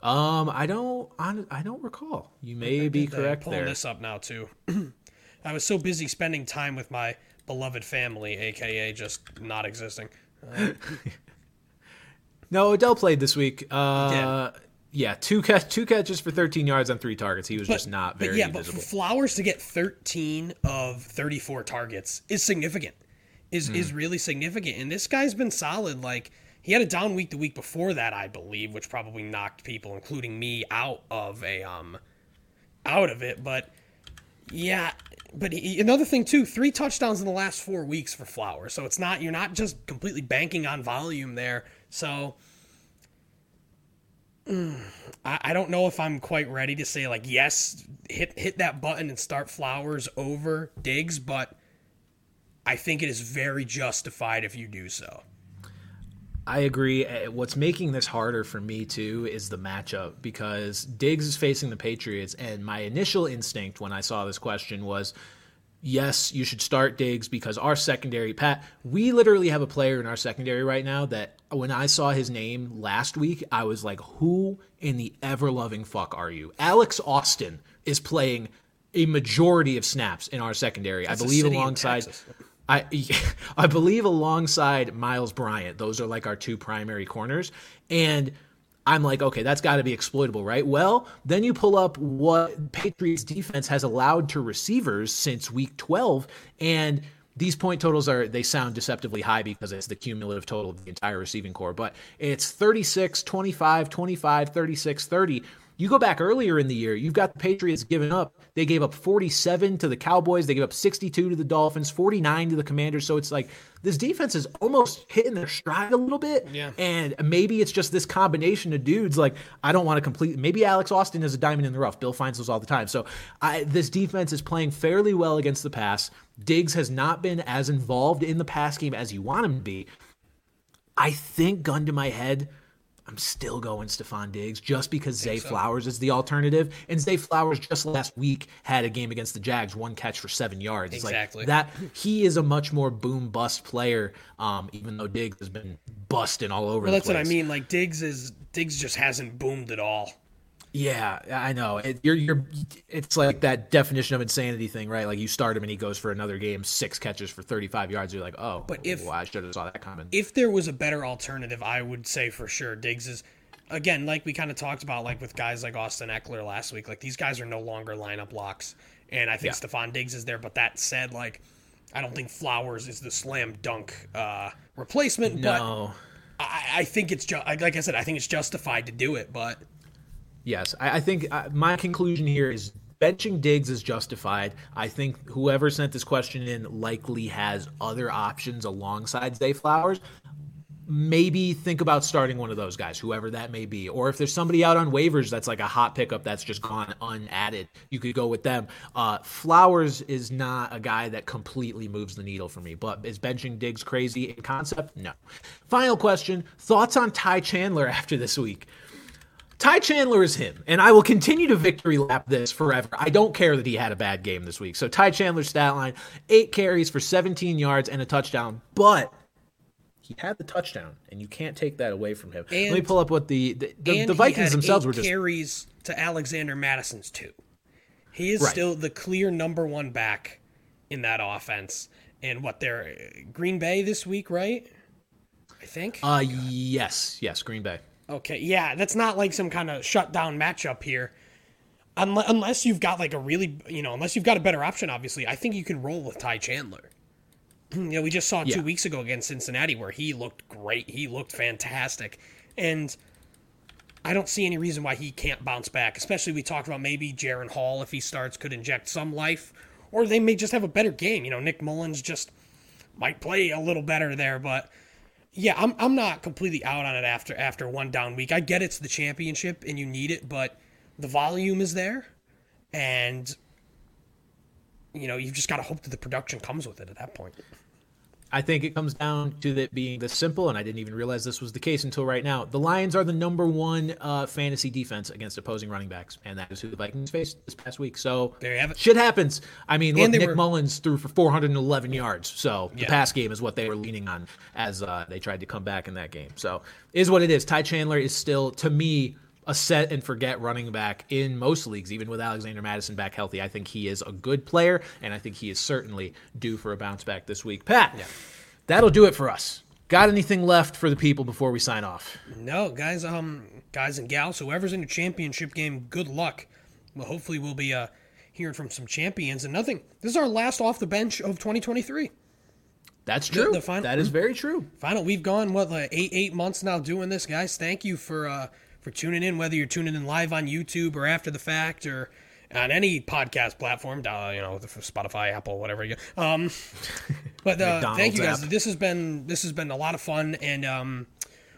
Um, I don't, I don't recall. You may be correct pulling there. this up now too. I was so busy spending time with my beloved family, aka just not existing. Uh, no, Odell played this week. Uh, yeah, two catch, two catches for 13 yards on three targets. He was but, just not very but yeah, visible. but Flowers to get 13 of 34 targets is significant. Is mm. is really significant, and this guy's been solid. Like he had a down week the week before that, I believe, which probably knocked people, including me, out of a um out of it. But yeah, but he, another thing too, three touchdowns in the last four weeks for Flowers. So it's not you're not just completely banking on volume there. So I, don't know if I'm quite ready to say like yes, hit hit that button and start Flowers over Diggs, but I think it is very justified if you do so. I agree. Eh, what's making this harder for me too is the matchup because Diggs is facing the Patriots, and my initial instinct when I saw this question was, yes, you should start Diggs because our secondary, Pat, we literally have a player in our secondary right now that when I saw his name last week, I was like, who in the ever loving fuck are you? Alex Austin is playing a majority of snaps in our secondary. That's I believe alongside. I I believe alongside Myles Bryant, those are like our two primary corners. And I'm like, okay, that's got to be exploitable, right? Well, then you pull up what Patriots defense has allowed to receivers since week 12 and these point totals are they sound deceptively high because it's the cumulative total of the entire receiving core, but it's 36, 25, 25, 36, 30 You go back earlier in the year, you've got the Patriots giving up. They gave up 47 to the Cowboys. They gave up 62 to the Dolphins, 49 to the Commanders. So it's like this defense is almost hitting their stride a little bit. Yeah. And maybe it's just this combination of dudes. Like, I don't want to complete. Maybe Alex Austin is a diamond in the rough. Bill finds those all the time. So I, this defense is playing fairly well against the pass. Diggs has not been as involved in the pass game as you want him to be. I think, gun to my head, I'm still going Stefon Diggs just because Zay so. Flowers is the alternative. And Zay Flowers just last week had a game against the Jags, one catch for seven yards. Exactly. Like that he is a much more boom bust player, um, even though Diggs has been busting all over well, that's what I mean. Like Diggs is Diggs just hasn't boomed at all. Yeah, I know. It, you're you're it's like that definition of insanity thing, right? Like you start him and he goes for another game, six catches for 35 yards. You're like, oh, but if well, I should have saw that coming. If there was a better alternative, I would say for sure Diggs is. Again, like we kind of talked about, like with guys like Austin Ekeler last week, like these guys are no longer lineup locks, and I think yeah. Stefon Diggs is there. But that said, like I don't think Flowers is the slam dunk uh, replacement. No. But I, I think it's just like I said, I think it's justified to do it, but Yes, I, I think uh, my conclusion here is benching Diggs is justified. I think whoever sent this question in likely has other options alongside Zay Flowers. Maybe think about starting one of those guys, whoever that may be. Or if there's somebody out on waivers that's like a hot pickup that's just gone unadded, you could go with them. Uh, Flowers is not a guy that completely moves the needle for me, but is benching Diggs crazy in concept? No. Final question Thoughts on Ty Chandler after this week? Ty Chandler is him, and I will continue to victory lap this forever. I don't care that he had a bad game this week. So Ty Chandler's stat line: eight carries for 17 yards and a touchdown, but he had the touchdown, and you can't take that away from him. And, Let me pull up what the the, the, the Vikings themselves were just carries to Alexander Mattison's two. He is right. still the clear number one back in that offense. And what they're Green Bay this week, right? I think. Uh yes, yes, Green Bay. Okay, yeah, that's not like some kind of shutdown matchup here. Unless, unless you've got like a really, you know, unless you've got a better option, obviously, I think you can roll with Ty Chandler. you know, we just saw two weeks ago against Cincinnati where he looked great. He looked fantastic. And I don't see any reason why he can't bounce back, especially we talked about maybe Jaren Hall, if he starts, could inject some life, or they may just have a better game. You know, Nick Mullens just might play a little better there, but yeah, I'm I'm not completely out on it after after one down week. I get it's the championship and you need it, but the volume is there, and you know you've just got to hope that the production comes with it at that point. I think it comes down to it being this simple, and I didn't even realize this was the case until right now. The Lions are the number one uh, fantasy defense against opposing running backs, and that is who the Vikings faced this past week. So there you have it. Shit happens. I mean, look, Nick were... Mullens threw for 411 yards, so yeah. the pass game is what they were leaning on as uh, they tried to come back in that game. So is what it is. Ty Chandler is still, to me, a set and forget running back in most leagues, even with Alexander Mattison back healthy. I think he is a good player, and I think he is certainly due for a bounce back this week. Pat, yeah. that'll do it for us. Got anything left for the people before we sign off? No, guys, um, guys and gals, whoever's in the championship game, good luck. Well, hopefully we'll be uh, hearing from some champions and nothing. This is our last off the bench of 2023. That's true. The, the final, that is very true. Final. We've gone what like eight eight months now doing this, guys. Thank you for uh, for tuning in, whether you're tuning in live on YouTube or after the fact or on any podcast platform, uh, you know, Spotify, Apple, whatever you. Um, but uh, thank you guys. App. This has been this has been a lot of fun, and um,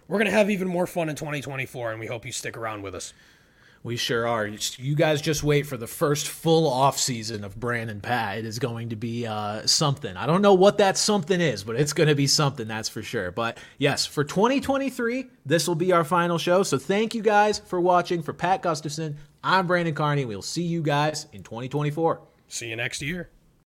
we're gonna have even more fun in 2024, and we hope you stick around with us. We sure are. You guys just wait for the first full off season of Bran and Pat. It is going to be uh, something. I don't know what that something is, but it's going to be something, that's for sure. But yes, for 2023, this will be our final show. So thank you guys for watching. For Pat Gustafson, I'm Brandon Carney. We'll see you guys in 2024. See you next year.